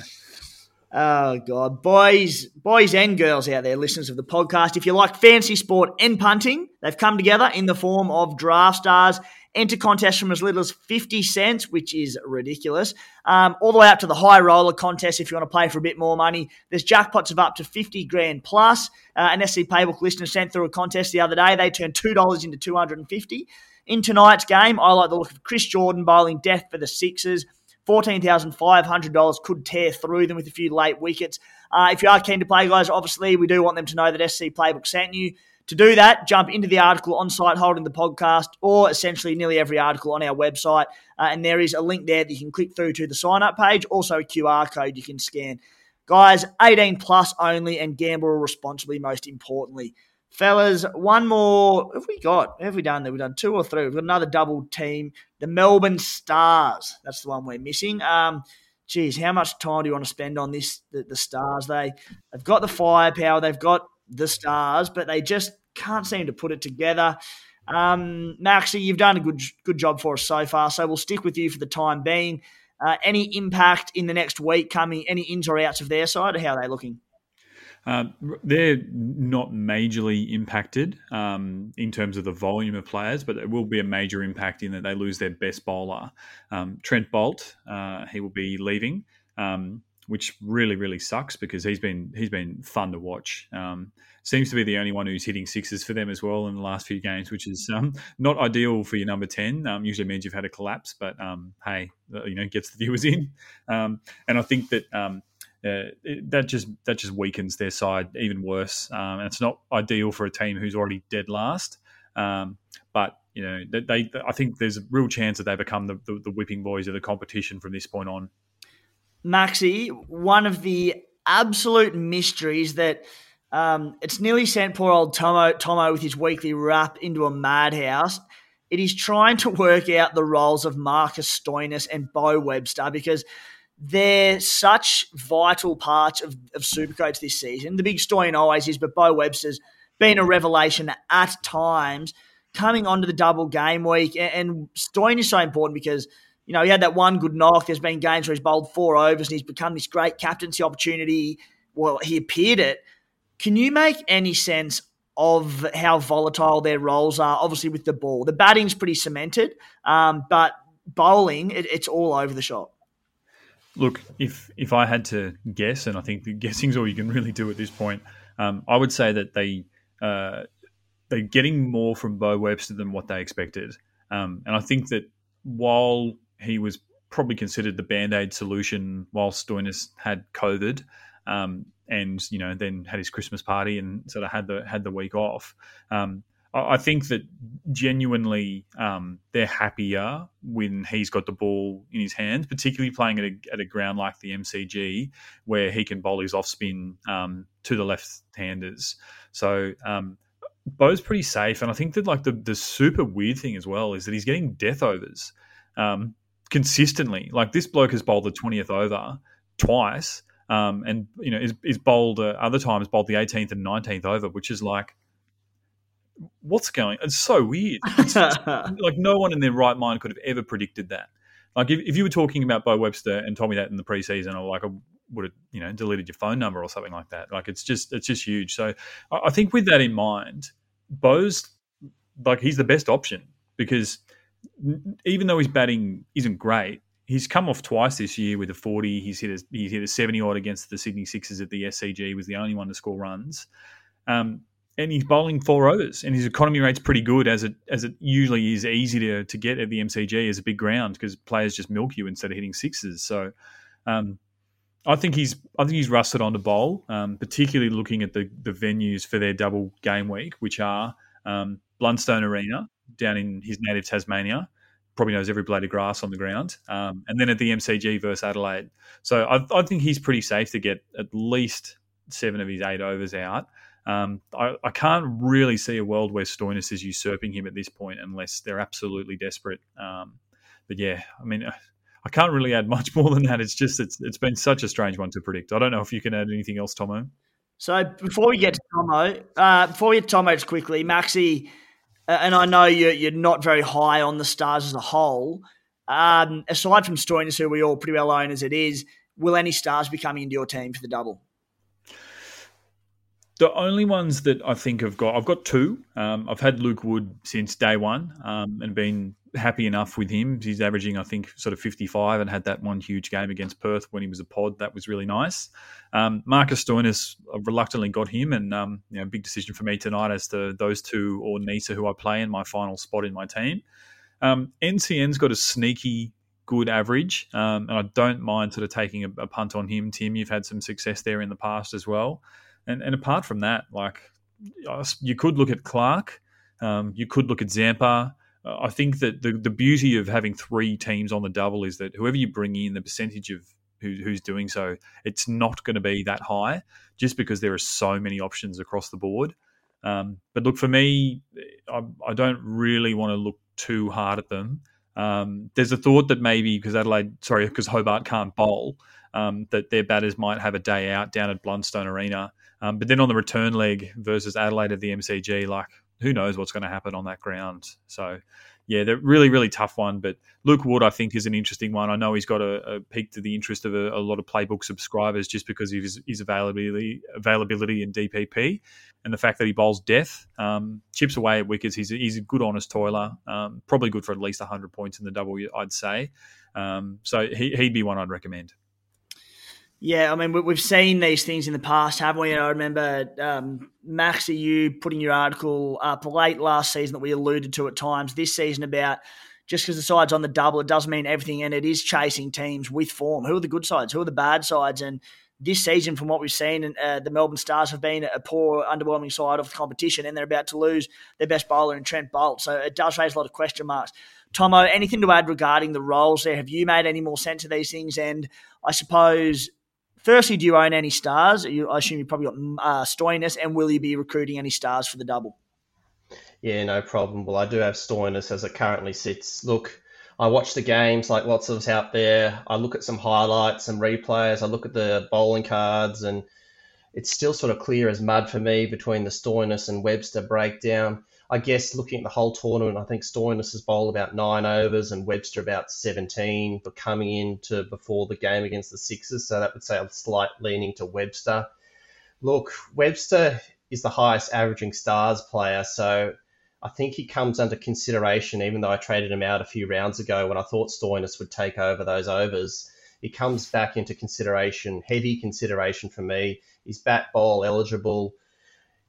Oh God, boys, boys and girls out there, listeners of the podcast. If you like fancy sport and punting, they've come together in the form of Draft Stars. Enter contests from as little as fifty cents, which is ridiculous, um, all the way up to the high roller contest. If you want to play for a bit more money, there's jackpots of up to fifty grand plus. Uh, an SC Playbook listener sent through a contest the other day. They turned two dollars into two hundred and fifty. In tonight's game, I like the look of Chris Jordan bowling death for the Sixers. $14,500 could tear through them with a few late wickets. Uh, if you are keen to play, guys, obviously we do want them to know that SC Playbook sent you. To do that, jump into the article on site holding the podcast, or essentially nearly every article on our website. Uh, and there is a link there that you can click through to the sign up page, also a QR code you can scan. Guys, 18 plus only and gamble responsibly, most importantly. Fellas, one more. Have we got? Have we done that? We've done two or three. We've got another double team. The Melbourne Stars. That's the one we're missing. Um, geez, how much time do you want to spend on this? The, the Stars. They they've got the firepower. They've got the Stars, but they just can't seem to put it together. Um, Maxie, you've done a good good job for us so far, so we'll stick with you for the time being. Uh, any impact in the next week coming? Any ins or outs of their side? How are they looking? Uh, they're not majorly impacted um, in terms of the volume of players, but there will be a major impact in that they lose their best bowler, um, Trent Boult. Uh, he will be leaving, um, which really really sucks because he's been he's been fun to watch. Um, seems to be the only one who's hitting sixes for them as well in the last few games, which is um, not ideal for your number ten. Um, usually means you've had a collapse, but hey, you know gets the viewers in, and I think that uh, it, that just that just weakens their side even worse. Um, and it's not ideal for a team who's already dead last. Um, but you know, they, they, I think there's a real chance that they become the, the, the whipping boys of the competition from this point on. Maxi, one of the absolute mysteries that um, it's nearly sent poor old Thommo, Thommo with his weekly wrap into a madhouse. It is trying to work out the roles of Marcus Stoinis and Beau Webster because they're such vital parts of, of Supercoach this season. The big story always is, but Beau Webster's been a revelation at times coming onto the double game week. And, and is so important because, you know, he had that one good knock. There's been games where he's bowled four overs and he's become this great captaincy opportunity. Well, he appeared it. Can you make any sense of how volatile their roles are? Obviously, with the ball, the batting's pretty cemented, um, but bowling, it, it's all over the shop. Look, if if I had to guess, and I think the guessing's all you can really do at this point, um, I would say that they uh, they're getting more from Beau Webster than what they expected, um, and I think that while he was probably considered the band aid solution while Stoinis had COVID, um, and you know then had his Christmas party and sort of had the had the week off. Um, I think that genuinely um, they're happier when he's got the ball in his hands, particularly playing at a, at a ground like the MCG where he can bowl his off spin um, to the left handers. So um, Beau's pretty safe, and I think that like the the super weird thing as well is that he's getting death overs um, consistently. Like this bloke has bowled the twentieth over twice, um, and you know is, is bowled uh, other times bowled the eighteenth and nineteenth over, which is like what's going? It's so weird. It's, like no one in their right mind could have ever predicted that. Like if, if you were talking about Beau Webster and told me that in the preseason, or like I would have you know deleted your phone number or something like that. Like it's just it's just huge. So I, I think with that in mind, Beau's like he's the best option because even though his batting isn't great, he's come off twice this year with a 40. He's hit a, he's hit a 70 odd against the Sydney Sixers at the SCG. He was the only one to score runs. Um, and he's bowling four overs, and his economy rate's pretty good, as it as it usually is easy to, to get at the MCG as a big ground because players just milk you instead of hitting sixes. So, um, I think he's I think he's rusted on to bowl, um, particularly looking at the the venues for their double game week, which are um, Blundstone Arena down in his native Tasmania. Probably knows every blade of grass on the ground, um, and then at the MCG versus Adelaide. So I, I think he's pretty safe to get at least seven of his eight overs out. Um, I, I, can't really see a world where Stoinis is usurping him at this point unless they're absolutely desperate. Um, but yeah, I mean, I can't really add much more than that. It's just it's it's been such a strange one to predict. I don't know if you can add anything else, Thommo. So before we get to Thommo, uh, before we get to Thommo, just quickly, Maxi, uh, and I know you're you're not very high on the stars as a whole. Um, aside from Stoinis, who we all pretty well own as it is, will any stars be coming into your team for the double? The only ones that I think I've got, I've got two. Um, I've had Luke Wood since day one um, and been happy enough with him. He's averaging, I think, sort of 55 and had that one huge game against Perth when he was a pod. That was really nice. Um, Marcus Stoinis, reluctantly got him, and um, you know, big decision for me tonight as to those two or Nisa who I play in my final spot in my team. Um, NCN's got a sneaky good average, um, and I don't mind sort of taking a, a punt on him. Tim, you've had some success there in the past as well. And and apart from that, like you could look at Clarke, um, you could look at Zampa. I think that the the beauty of having three teams on the double is that whoever you bring in, the percentage of who, who's doing so, it's not going to be that high, just because there are so many options across the board. Um, but look, for me, I, I don't really want to look too hard at them. Um, there's a thought that maybe because Adelaide, sorry, because Hobart can't bowl, um, that their batters might have a day out down at Blundstone Arena um, but then on the return leg versus Adelaide at the MCG, like who knows what's going to happen on that ground. So yeah, they're really, really tough one. But Luke Wood, I think, is an interesting one. I know he's got a, a peak to the interest of a, a, lot of playbook subscribers just because of his, his, availability, availability in DPP, and the fact that he bowls death, um, chips away at wickets. He's a, he's a good, honest toiler. Um, probably good for at least hundred points in the double, I'd say. Um, so he, he'd be one I'd recommend. Yeah, I mean, we've seen these things in the past, haven't we? And I remember, um, Maxie, you putting your article up late last season that we alluded to at times this season about just because the side's on the double, it doesn't mean everything, and it is chasing teams with form. Who are the good sides? Who are the bad sides? And this season, from what we've seen, uh, the Melbourne Stars have been a poor, underwhelming side of the competition, and they're about to lose their best bowler in Trent Boult. So it does raise a lot of question marks. Thommo, anything to add regarding the roles there? Have you made any more sense of these things? And I suppose Firstly, do you own any stars? You, I assume you probably got uh, Stoinis, and will you be recruiting any stars for the double? Yeah, no problem. Well, I do have Stoinis as it currently sits. Look, I watch the games like lots of us out there. I look at some highlights, some replays. I look at the bowling cards, and it's still sort of clear as mud for me between the Stoinis and Webster breakdown. I guess looking at the whole tournament, I think Stoinis bowled about nine overs and Webster about 17 for coming into before the game against the Sixers. So that would say a slight leaning to Webster. Look, Webster is the highest averaging stars player. So I think he comes under consideration, even though I traded him out a few rounds ago when I thought Stoinis would take over those overs. He comes back into consideration, heavy consideration for me. He's bat bowl eligible.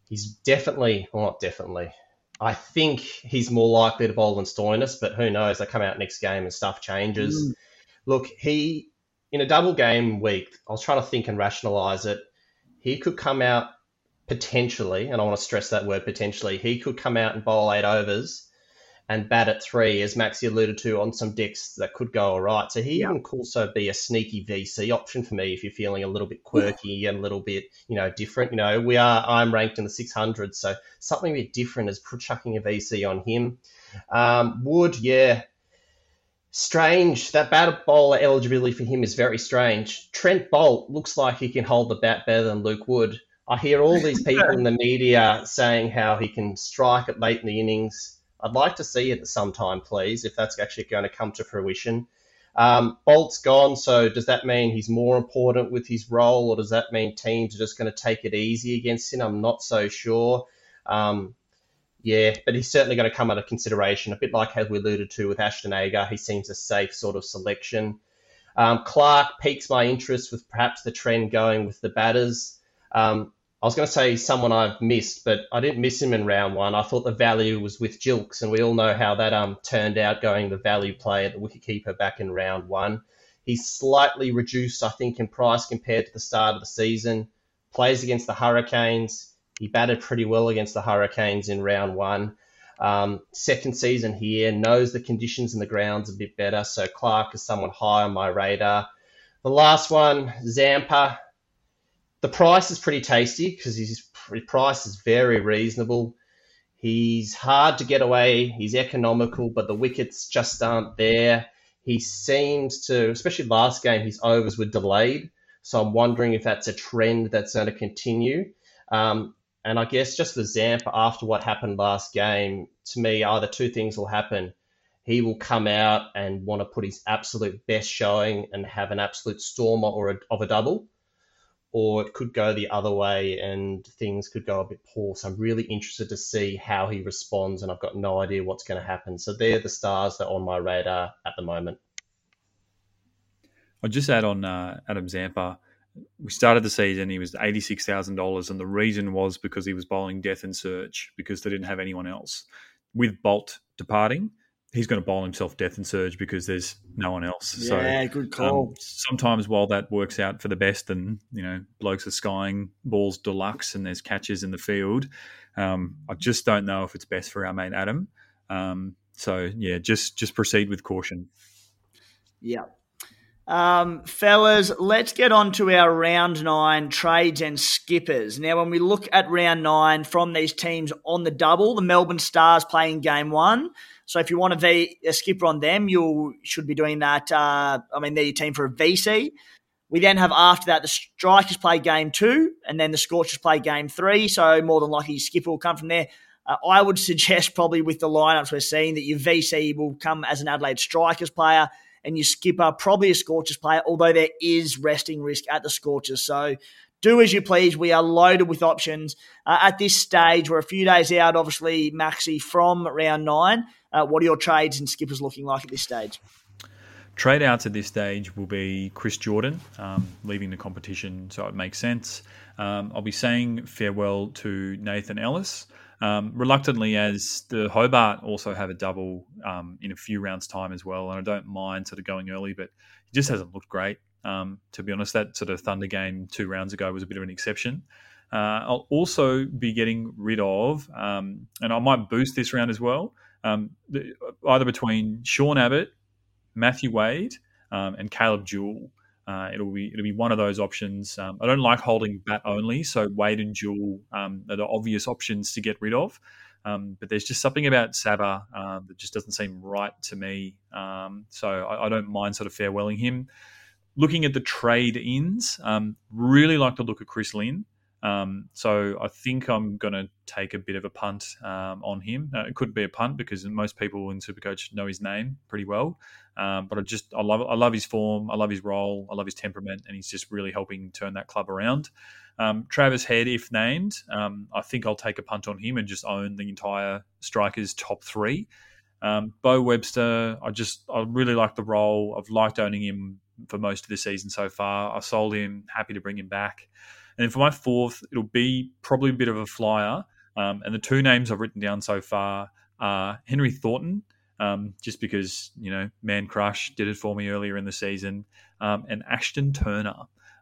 He's definitely, well, not definitely, I think he's more likely to bowl than Stoinis, but who knows? They come out next game and stuff changes. Mm. Look, he in a double game week, I was trying to think and rationalize it. He could come out potentially, and I want to stress that word potentially, he could come out and bowl eight overs and bat at three, as Maxi alluded to, on some decks that could go all right. So he yeah. can also be a sneaky VC option for me if you're feeling a little bit quirky and a little bit, you know, different. You know, we are I'm ranked in the 600s, so something a bit different is chucking a VC on him. Um, Wood, yeah, strange. That bat bowler eligibility for him is very strange. Trent Boult looks like he can hold the bat better than Luke Wood. I hear all these people in the media saying how he can strike at late in the innings I'd like to see it sometime, please, if that's actually going to come to fruition. Um, Boult's gone, so does that mean he's more important with his role, or does that mean teams are just going to take it easy against him? I'm not so sure. Um, yeah, but he's certainly going to come under consideration, a bit like as we alluded to with Ashton Agar. He seems a safe sort of selection. Um, Clarke piques my interest with perhaps the trend going with the batters. Um, I was going to say someone I've missed, but I didn't miss him in round one. I thought the value was with Jilks, and we all know how that um turned out going the value play at the wicketkeeper back in round one. He's slightly reduced, I think, in price compared to the start of the season. Plays against the Hurricanes. He batted pretty well against the Hurricanes in round one. Um, second season here, knows the conditions and the grounds a bit better. So Clarke is someone high on my radar. The last one, Zampa. The price is pretty tasty because his price is very reasonable. He's hard to get away. He's economical, but the wickets just aren't there. He seems to, especially last game, his overs were delayed. So I'm wondering if that's a trend that's going to continue. Um, and I guess just the Zampa after what happened last game, to me, either two things will happen. He will come out and want to put his absolute best showing and have an absolute stormer or a, of a double or it could go the other way and things could go a bit poor. So I'm really interested to see how he responds, and I've got no idea what's going to happen. So they're the stars that are on my radar at the moment. I'll just add on uh, Adam Zampa. We started the season, he was $86,000, and the reason was because he was bowling death and surge because they didn't have anyone else. With Boult departing, he's going to bowl himself death and surge because there's no one else. Yeah, so, good um, call. Um, sometimes while that works out for the best, and you know, blokes are skying balls deluxe, and there's catches in the field. Um, I just don't know if it's best for our mate Adam. Um, so yeah, just just proceed with caution. Yeah. Um, fellas, let's get on to our round nine trades and skippers. Now, when we look at round nine from these teams on the double, the Melbourne Stars playing game one, so if you want to v, a skipper on them, you should be doing that. Uh, I mean, they're your team for a VC. We then have after that the Strikers play game two, and then the Scorchers play game three. So more than likely, your skipper will come from there. Uh, I would suggest probably with the lineups we're seeing that your VC will come as an Adelaide Strikers player, and your skipper probably a Scorchers player. Although there is resting risk at the Scorchers, so do as you please. We are loaded with options. Uh, at this stage, we're a few days out, obviously, Maxi, from round nine. Uh, what are your trades and skippers looking like at this stage? Trade outs at this stage will be Chris Jordan um, leaving the competition, so it makes sense. Um, I'll be saying farewell to Nathan Ellis. Um, reluctantly, as the Hobart also have a double um, in a few rounds' time as well, and I don't mind sort of going early, but he just hasn't looked great. Um, to be honest, that sort of Thunder game two rounds ago was a bit of an exception. Uh, I'll also be getting rid of, um, and I might boost this round as well, um, the, either between Sean Abbott, Matthew Wade, um, and Caleb Jewell. Uh, it'll be it'll be one of those options. Um, I don't like holding bat only, so Wade and Jewell um, are the obvious options to get rid of. Um, but there's just something about Saba uh, that just doesn't seem right to me. Um, so I, I, don't mind sort of farewelling him. Looking at the trade ins, um, really like the look of Chris Lynn. Um, so I think I'm going to take a bit of a punt um, on him. Uh, it could be a punt because most people in Supercoach know his name pretty well. Um, but I just I love I love his form, I love his role, I love his temperament, and he's just really helping turn that club around. Um, Travis Head, if named, um, I think I'll take a punt on him and just own the entire strikers top three. Um, Beau Webster, I just I really like the role. I've liked owning him for most of the season so far. I sold him, happy to bring him back. And then for my fourth, it'll be probably a bit of a flyer. Um, and the two names I've written down so far are Henry Thornton, um, just because you know Man Crush did it for me earlier in the season, um, and Ashton Turner.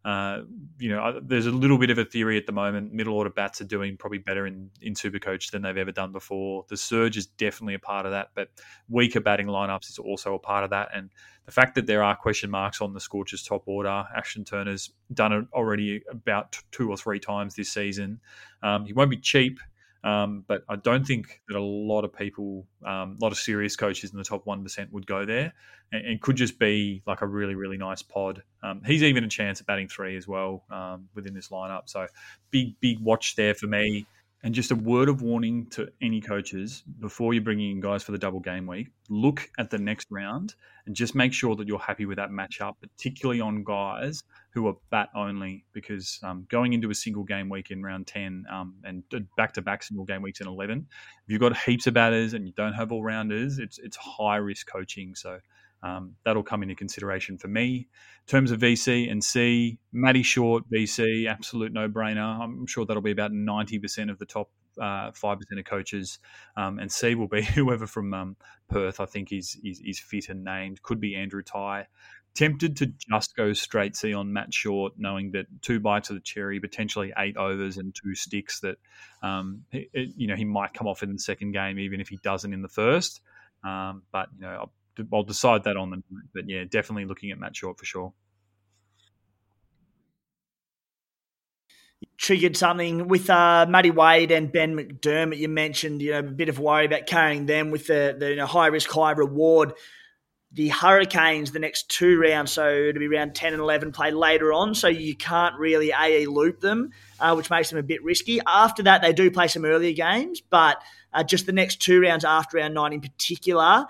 Uh, you know, there's a little bit of a theory at the moment. Middle order bats are doing probably better in in Supercoach than they've ever done before. The surge is definitely a part of that, but weaker batting lineups is also a part of that. And the fact that there are question marks on the Scorchers top order, Ashton Turner's done it already about two or three times this season. Um, he won't be cheap. Um, but I don't think that a lot of people, um, a lot of serious coaches in the top 1% would go there and, and could just be like a really, really nice pod. Um, he's even a chance at batting three as well um, within this lineup. So big, big watch there for me. And just a word of warning to any coaches before you're bringing in guys for the double game week, look at the next round and just make sure that you're happy with that matchup, particularly on guys who are bat only, because um, going into a single game week in round 10 um, and back to back single game weeks in 11, if you've got heaps of batters and you don't have all rounders, it's, it's high risk coaching. So um, that'll come into consideration for me. In terms of VC and C, Matty Short, VC, absolute no brainer. I'm sure that'll be about 90% of the top uh, 5% of coaches. Um, and C will be whoever from um, Perth I think is, is, is fit and named. Could be Andrew Tye. Tempted to just go straight C on Matt Short, knowing that two bites of the cherry, potentially eight overs and two sticks. That um, it, you know he might come off in the second game, even if he doesn't in the first. Um, but you know I'll decide that on the night. But yeah, definitely looking at Matt Short for sure. Triggered something with uh, Matty Wade and Ben McDermott. You mentioned, you know, a bit of worry about carrying them with the, the you know, high risk, high reward. The Hurricanes, the next two rounds, so it'll be round 10 and 11, play later on, so you can't really AE loop them, uh, which makes them a bit risky. After that, they do play some earlier games, but uh, just the next two rounds after round nine in particular,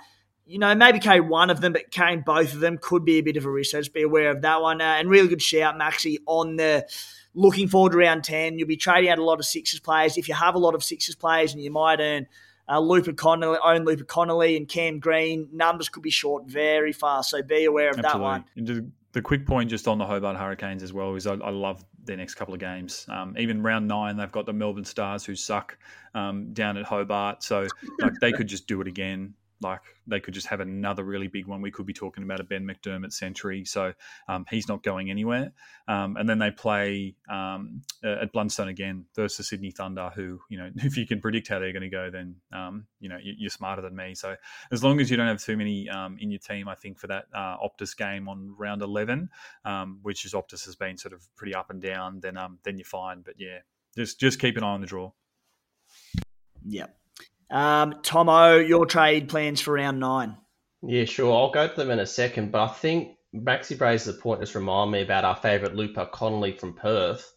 you know, maybe carry one of them, but carrying both of them could be a bit of a risk. So just be aware of that one. Uh, and really good shout, Maxi, on the looking forward to round 10. You'll be trading out a lot of sixes players. If you have a lot of sixes players and you might earn uh, Luca Connolly, own Luca Connolly and Cam Green, numbers could be short very fast. So be aware of Absolutely. that one. And the quick point just on the Hobart Hurricanes as well is I, I love their next couple of games. Um, even round nine, they've got the Melbourne Stars who suck um, down at Hobart. So like, they could just do it again like they could just have another really big one. We could be talking about a Ben McDermott century, so um, he's not going anywhere. Um, and then they play um, at Blundstone again versus Sydney Thunder, who you know if you can predict how they're going to go, then um, you know you're smarter than me. So as long as you don't have too many um, in your team, I think for that uh, Optus game on round eleven, um, which is Optus has been sort of pretty up and down, then then you're fine. But yeah, just just keep an eye on the draw. Yep. Um, Thommo, your trade plans for round nine? Yeah, sure. I'll go to them in a second, but I think Maxi raises a point just remind me about our favourite Luca Connolly from Perth.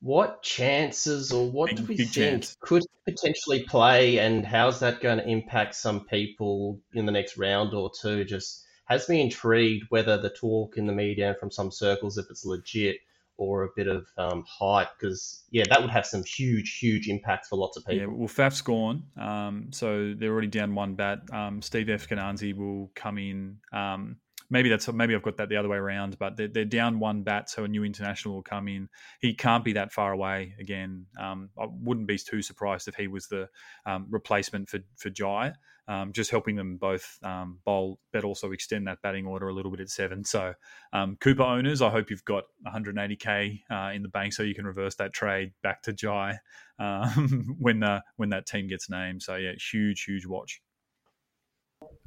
What chances or what do we think chance. could potentially play, and how's that going to impact some people in the next round or two? Just has me intrigued whether the talk in the media and from some circles, if it's legit, or a bit of um, hype because yeah, that would have some huge, huge impact for lots of people. Yeah, well, Faf's gone, um, so they're already down one bat. Um, Steve Eskinazi will come in. Um, maybe that's maybe I've got that the other way around, but they're, they're down one bat, so a new international will come in. He can't be that far away again. Um, I wouldn't be too surprised if he was the um, replacement for for Jhye um, just helping them both um, bowl, but also extend that batting order a little bit at seven. So, um, Cooper owners, I hope you've got 180k uh, in the bank so you can reverse that trade back to Jhye um, when uh, when that team gets named. So, yeah, huge, huge watch.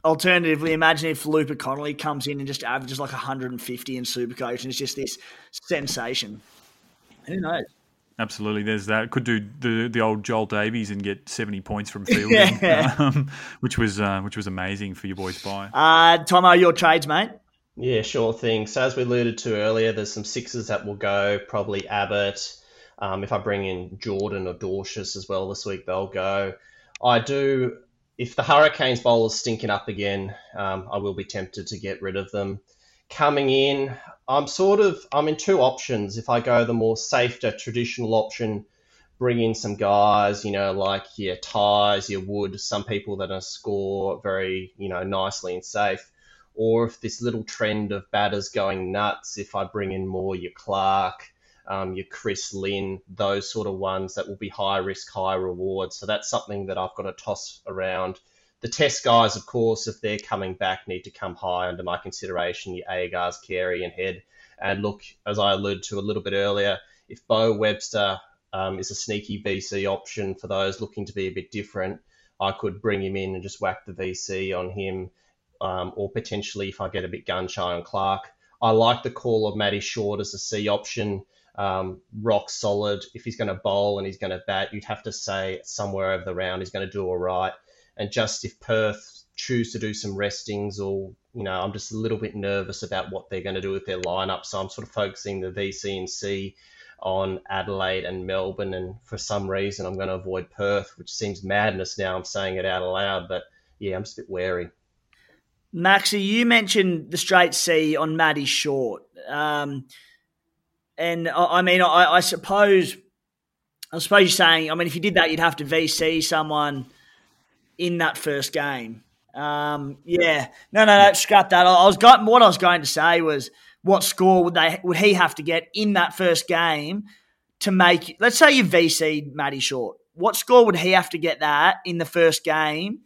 Alternatively, imagine if Luca Connolly comes in and just averages like 150 in Supercoach, and it's just this sensation. Who knows? Absolutely, there's that. Could do the the old Joel Davies and get seventy points from fielding, yeah. um, which was uh, which was amazing for your boys by. Uh, are your trades, mate. Yeah, sure thing. So as we alluded to earlier, there's some sixes that will go. Probably Abbott. Um, if I bring in Jordan or Dwarshuis as well this week, they'll go. I do. If the Hurricanes bowl is stinking up again, um, I will be tempted to get rid of them coming in, I'm sort of I'm in two options. If I go the more safer traditional option, bring in some guys, you know, like your ties, your wood, some people that are score very, you know, nicely and safe. Or if this little trend of batters going nuts, if I bring in more your Clarke, um, your Chris Lynn, those sort of ones that will be high risk, high reward. So that's something that I've got to toss around. The test guys, of course, if they're coming back, need to come high under my consideration. Your Agars, Carey, and Head. And look, as I alluded to a little bit earlier, if Beau Webster um, is a sneaky VC option for those looking to be a bit different, I could bring him in and just whack the VC on him, um, or potentially if I get a bit gun shy on Clarke. I like the call of Matty Short as a C option um, rock solid. If he's going to bowl and he's going to bat, you'd have to say somewhere over the round he's going to do all right. And just if Perth choose to do some restings or, you know, I'm just a little bit nervous about what they're going to do with their lineup. So I'm sort of focusing the VC and C on Adelaide and Melbourne. And for some reason, I'm going to avoid Perth, which seems madness now. I'm saying it out aloud, but yeah, I'm just a bit wary. Maxie, you mentioned the straight C on Matty Short. Um, and I, mean, I, I, suppose, I suppose you're saying, I mean, if you did that, you'd have to VC someone in that first game. Um, yeah, no, no, no, scrap that. I, was got what I was going to say was what score would they would he have to get in that first game to make? Let's say you VC Matty Short. What score would he have to get that in the first game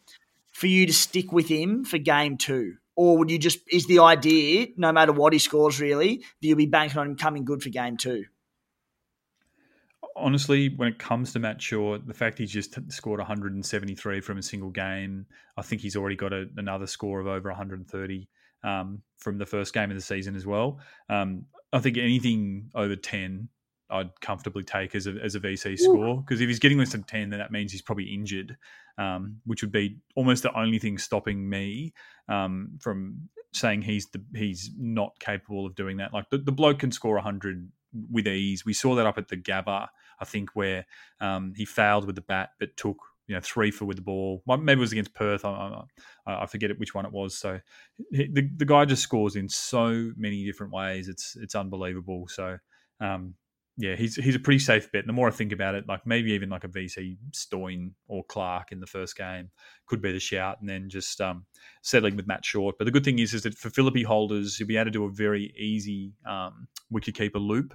for you to stick with him for game two? Or would you just, is the idea, no matter what he scores really, that you'll be banking on him coming good for game two? Honestly, when it comes to Matt Short, the fact he's just scored 173 from a single game, I think he's already got a, another score of over 130 um, from the first game of the season as well. Um, I think anything over 10, I'd comfortably take as a, as a VC score because if he's getting less than 10, then that means he's probably injured um, which would be almost the only thing stopping me um, from saying he's the, he's not capable of doing that. Like the, the bloke can score 100 with ease. We saw that up at the Gabba, I think, where um, he failed with the bat but took you know three for with the ball. Maybe it was against Perth. I, I, I forget which one it was. So the the guy just scores in so many different ways. It's it's unbelievable. So um, yeah, he's he's a pretty safe bet. And the more I think about it, like maybe even like a VC Stoin or Clarke in the first game could be the shout, and then just um, settling with Matt Short. But the good thing is, is that for Philippe holders, you'll be able to do a very easy um, wicketkeeper loop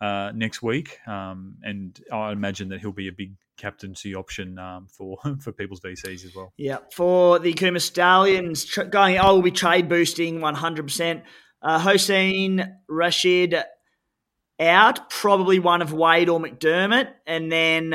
uh, next week, um, and I imagine that he'll be a big captaincy option um, for for people's VCs as well. Yeah, for the Kuma Stallions going, I will be trade boosting one hundred percent. Uh, Hosein Rashid out, probably one of Wade or McDermott. And then,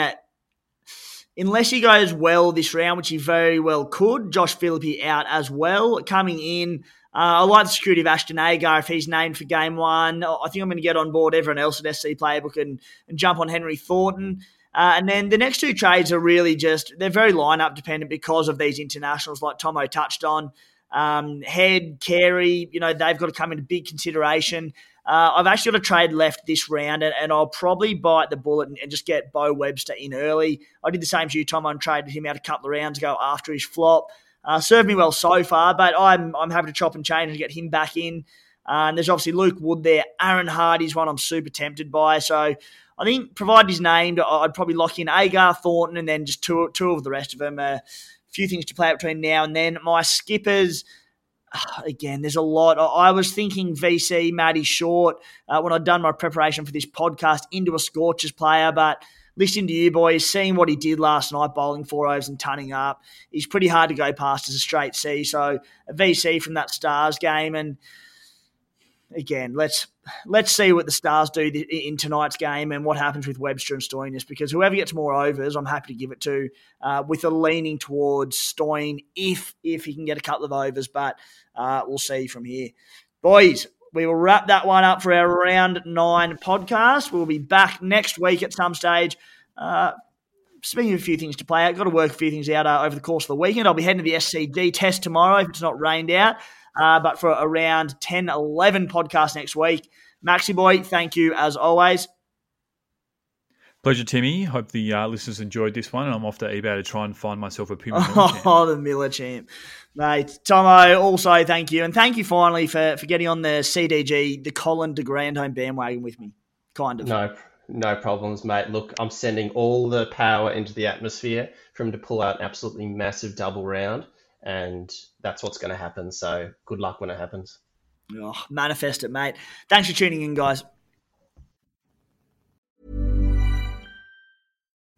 unless he goes well this round, which he very well could, Josh Philippe out as well. Coming in, uh, I like the security of Ashton Agar if he's named for game one. I think I'm going to get on board everyone else at SC Playbook and, and jump on Henry Thornton. Uh, and then the next two trades are really just, they're very lineup dependent because of these internationals, like Thommo touched on. Um, Head, Carey, you know, they've got to come into big consideration. Uh, I've actually got a trade left this round, and, and I'll probably bite the bullet and, and, just get Beau Webster in early. I did the same to you, Tom. I traded him out a couple of rounds ago after his flop. Uh, served me well so far, but I'm I'm happy to chop and change and get him back in. Uh, and there's obviously Luke Wood there. Aaron Hardy's one I'm super tempted by. So I think, provided he's named, I'd probably lock in Agar, Thornton, and then just two two of the rest of them. A few things to play out between now and then. My skippers again, there's a lot. I was thinking VC, Matty Short, uh, when I'd done my preparation for this podcast, into a Scorchers player, but listening to you boys, seeing what he did last night, bowling four overs and tunning up, he's pretty hard to go past as a straight C. So a VC from that Stars game, and again, let's let's see what the Stars do in tonight's game and what happens with Webster and Stoinis because whoever gets more overs, I'm happy to give it to, uh, with a leaning towards Stoin if if he can get a couple of overs, but uh, we'll see from here, boys. We will wrap that one up for our round nine podcast. We'll be back next week at some stage. Uh, speaking of a few things to play out, got to work a few things out uh, over the course of the weekend. I'll be heading to the SCG test tomorrow if it's not rained out. Uh, but for around 10, 11 podcasts next week. Maxi Boy, thank you as always. Pleasure, Timmy. Hope the uh, listeners enjoyed this one. And I'm off to eBay to try and find myself a Puma. Oh, the Millichamp. Mate, Thommo, also thank you. And thank you finally for, for getting on the CDG, the Colin de Grandhomme bandwagon with me. Kind of. No, no problems, mate. Look, I'm sending all the power into the atmosphere for him to pull out an absolutely massive double round and that's what's going to happen. So good luck when it happens. Oh, manifest it, mate. Thanks for tuning in, guys.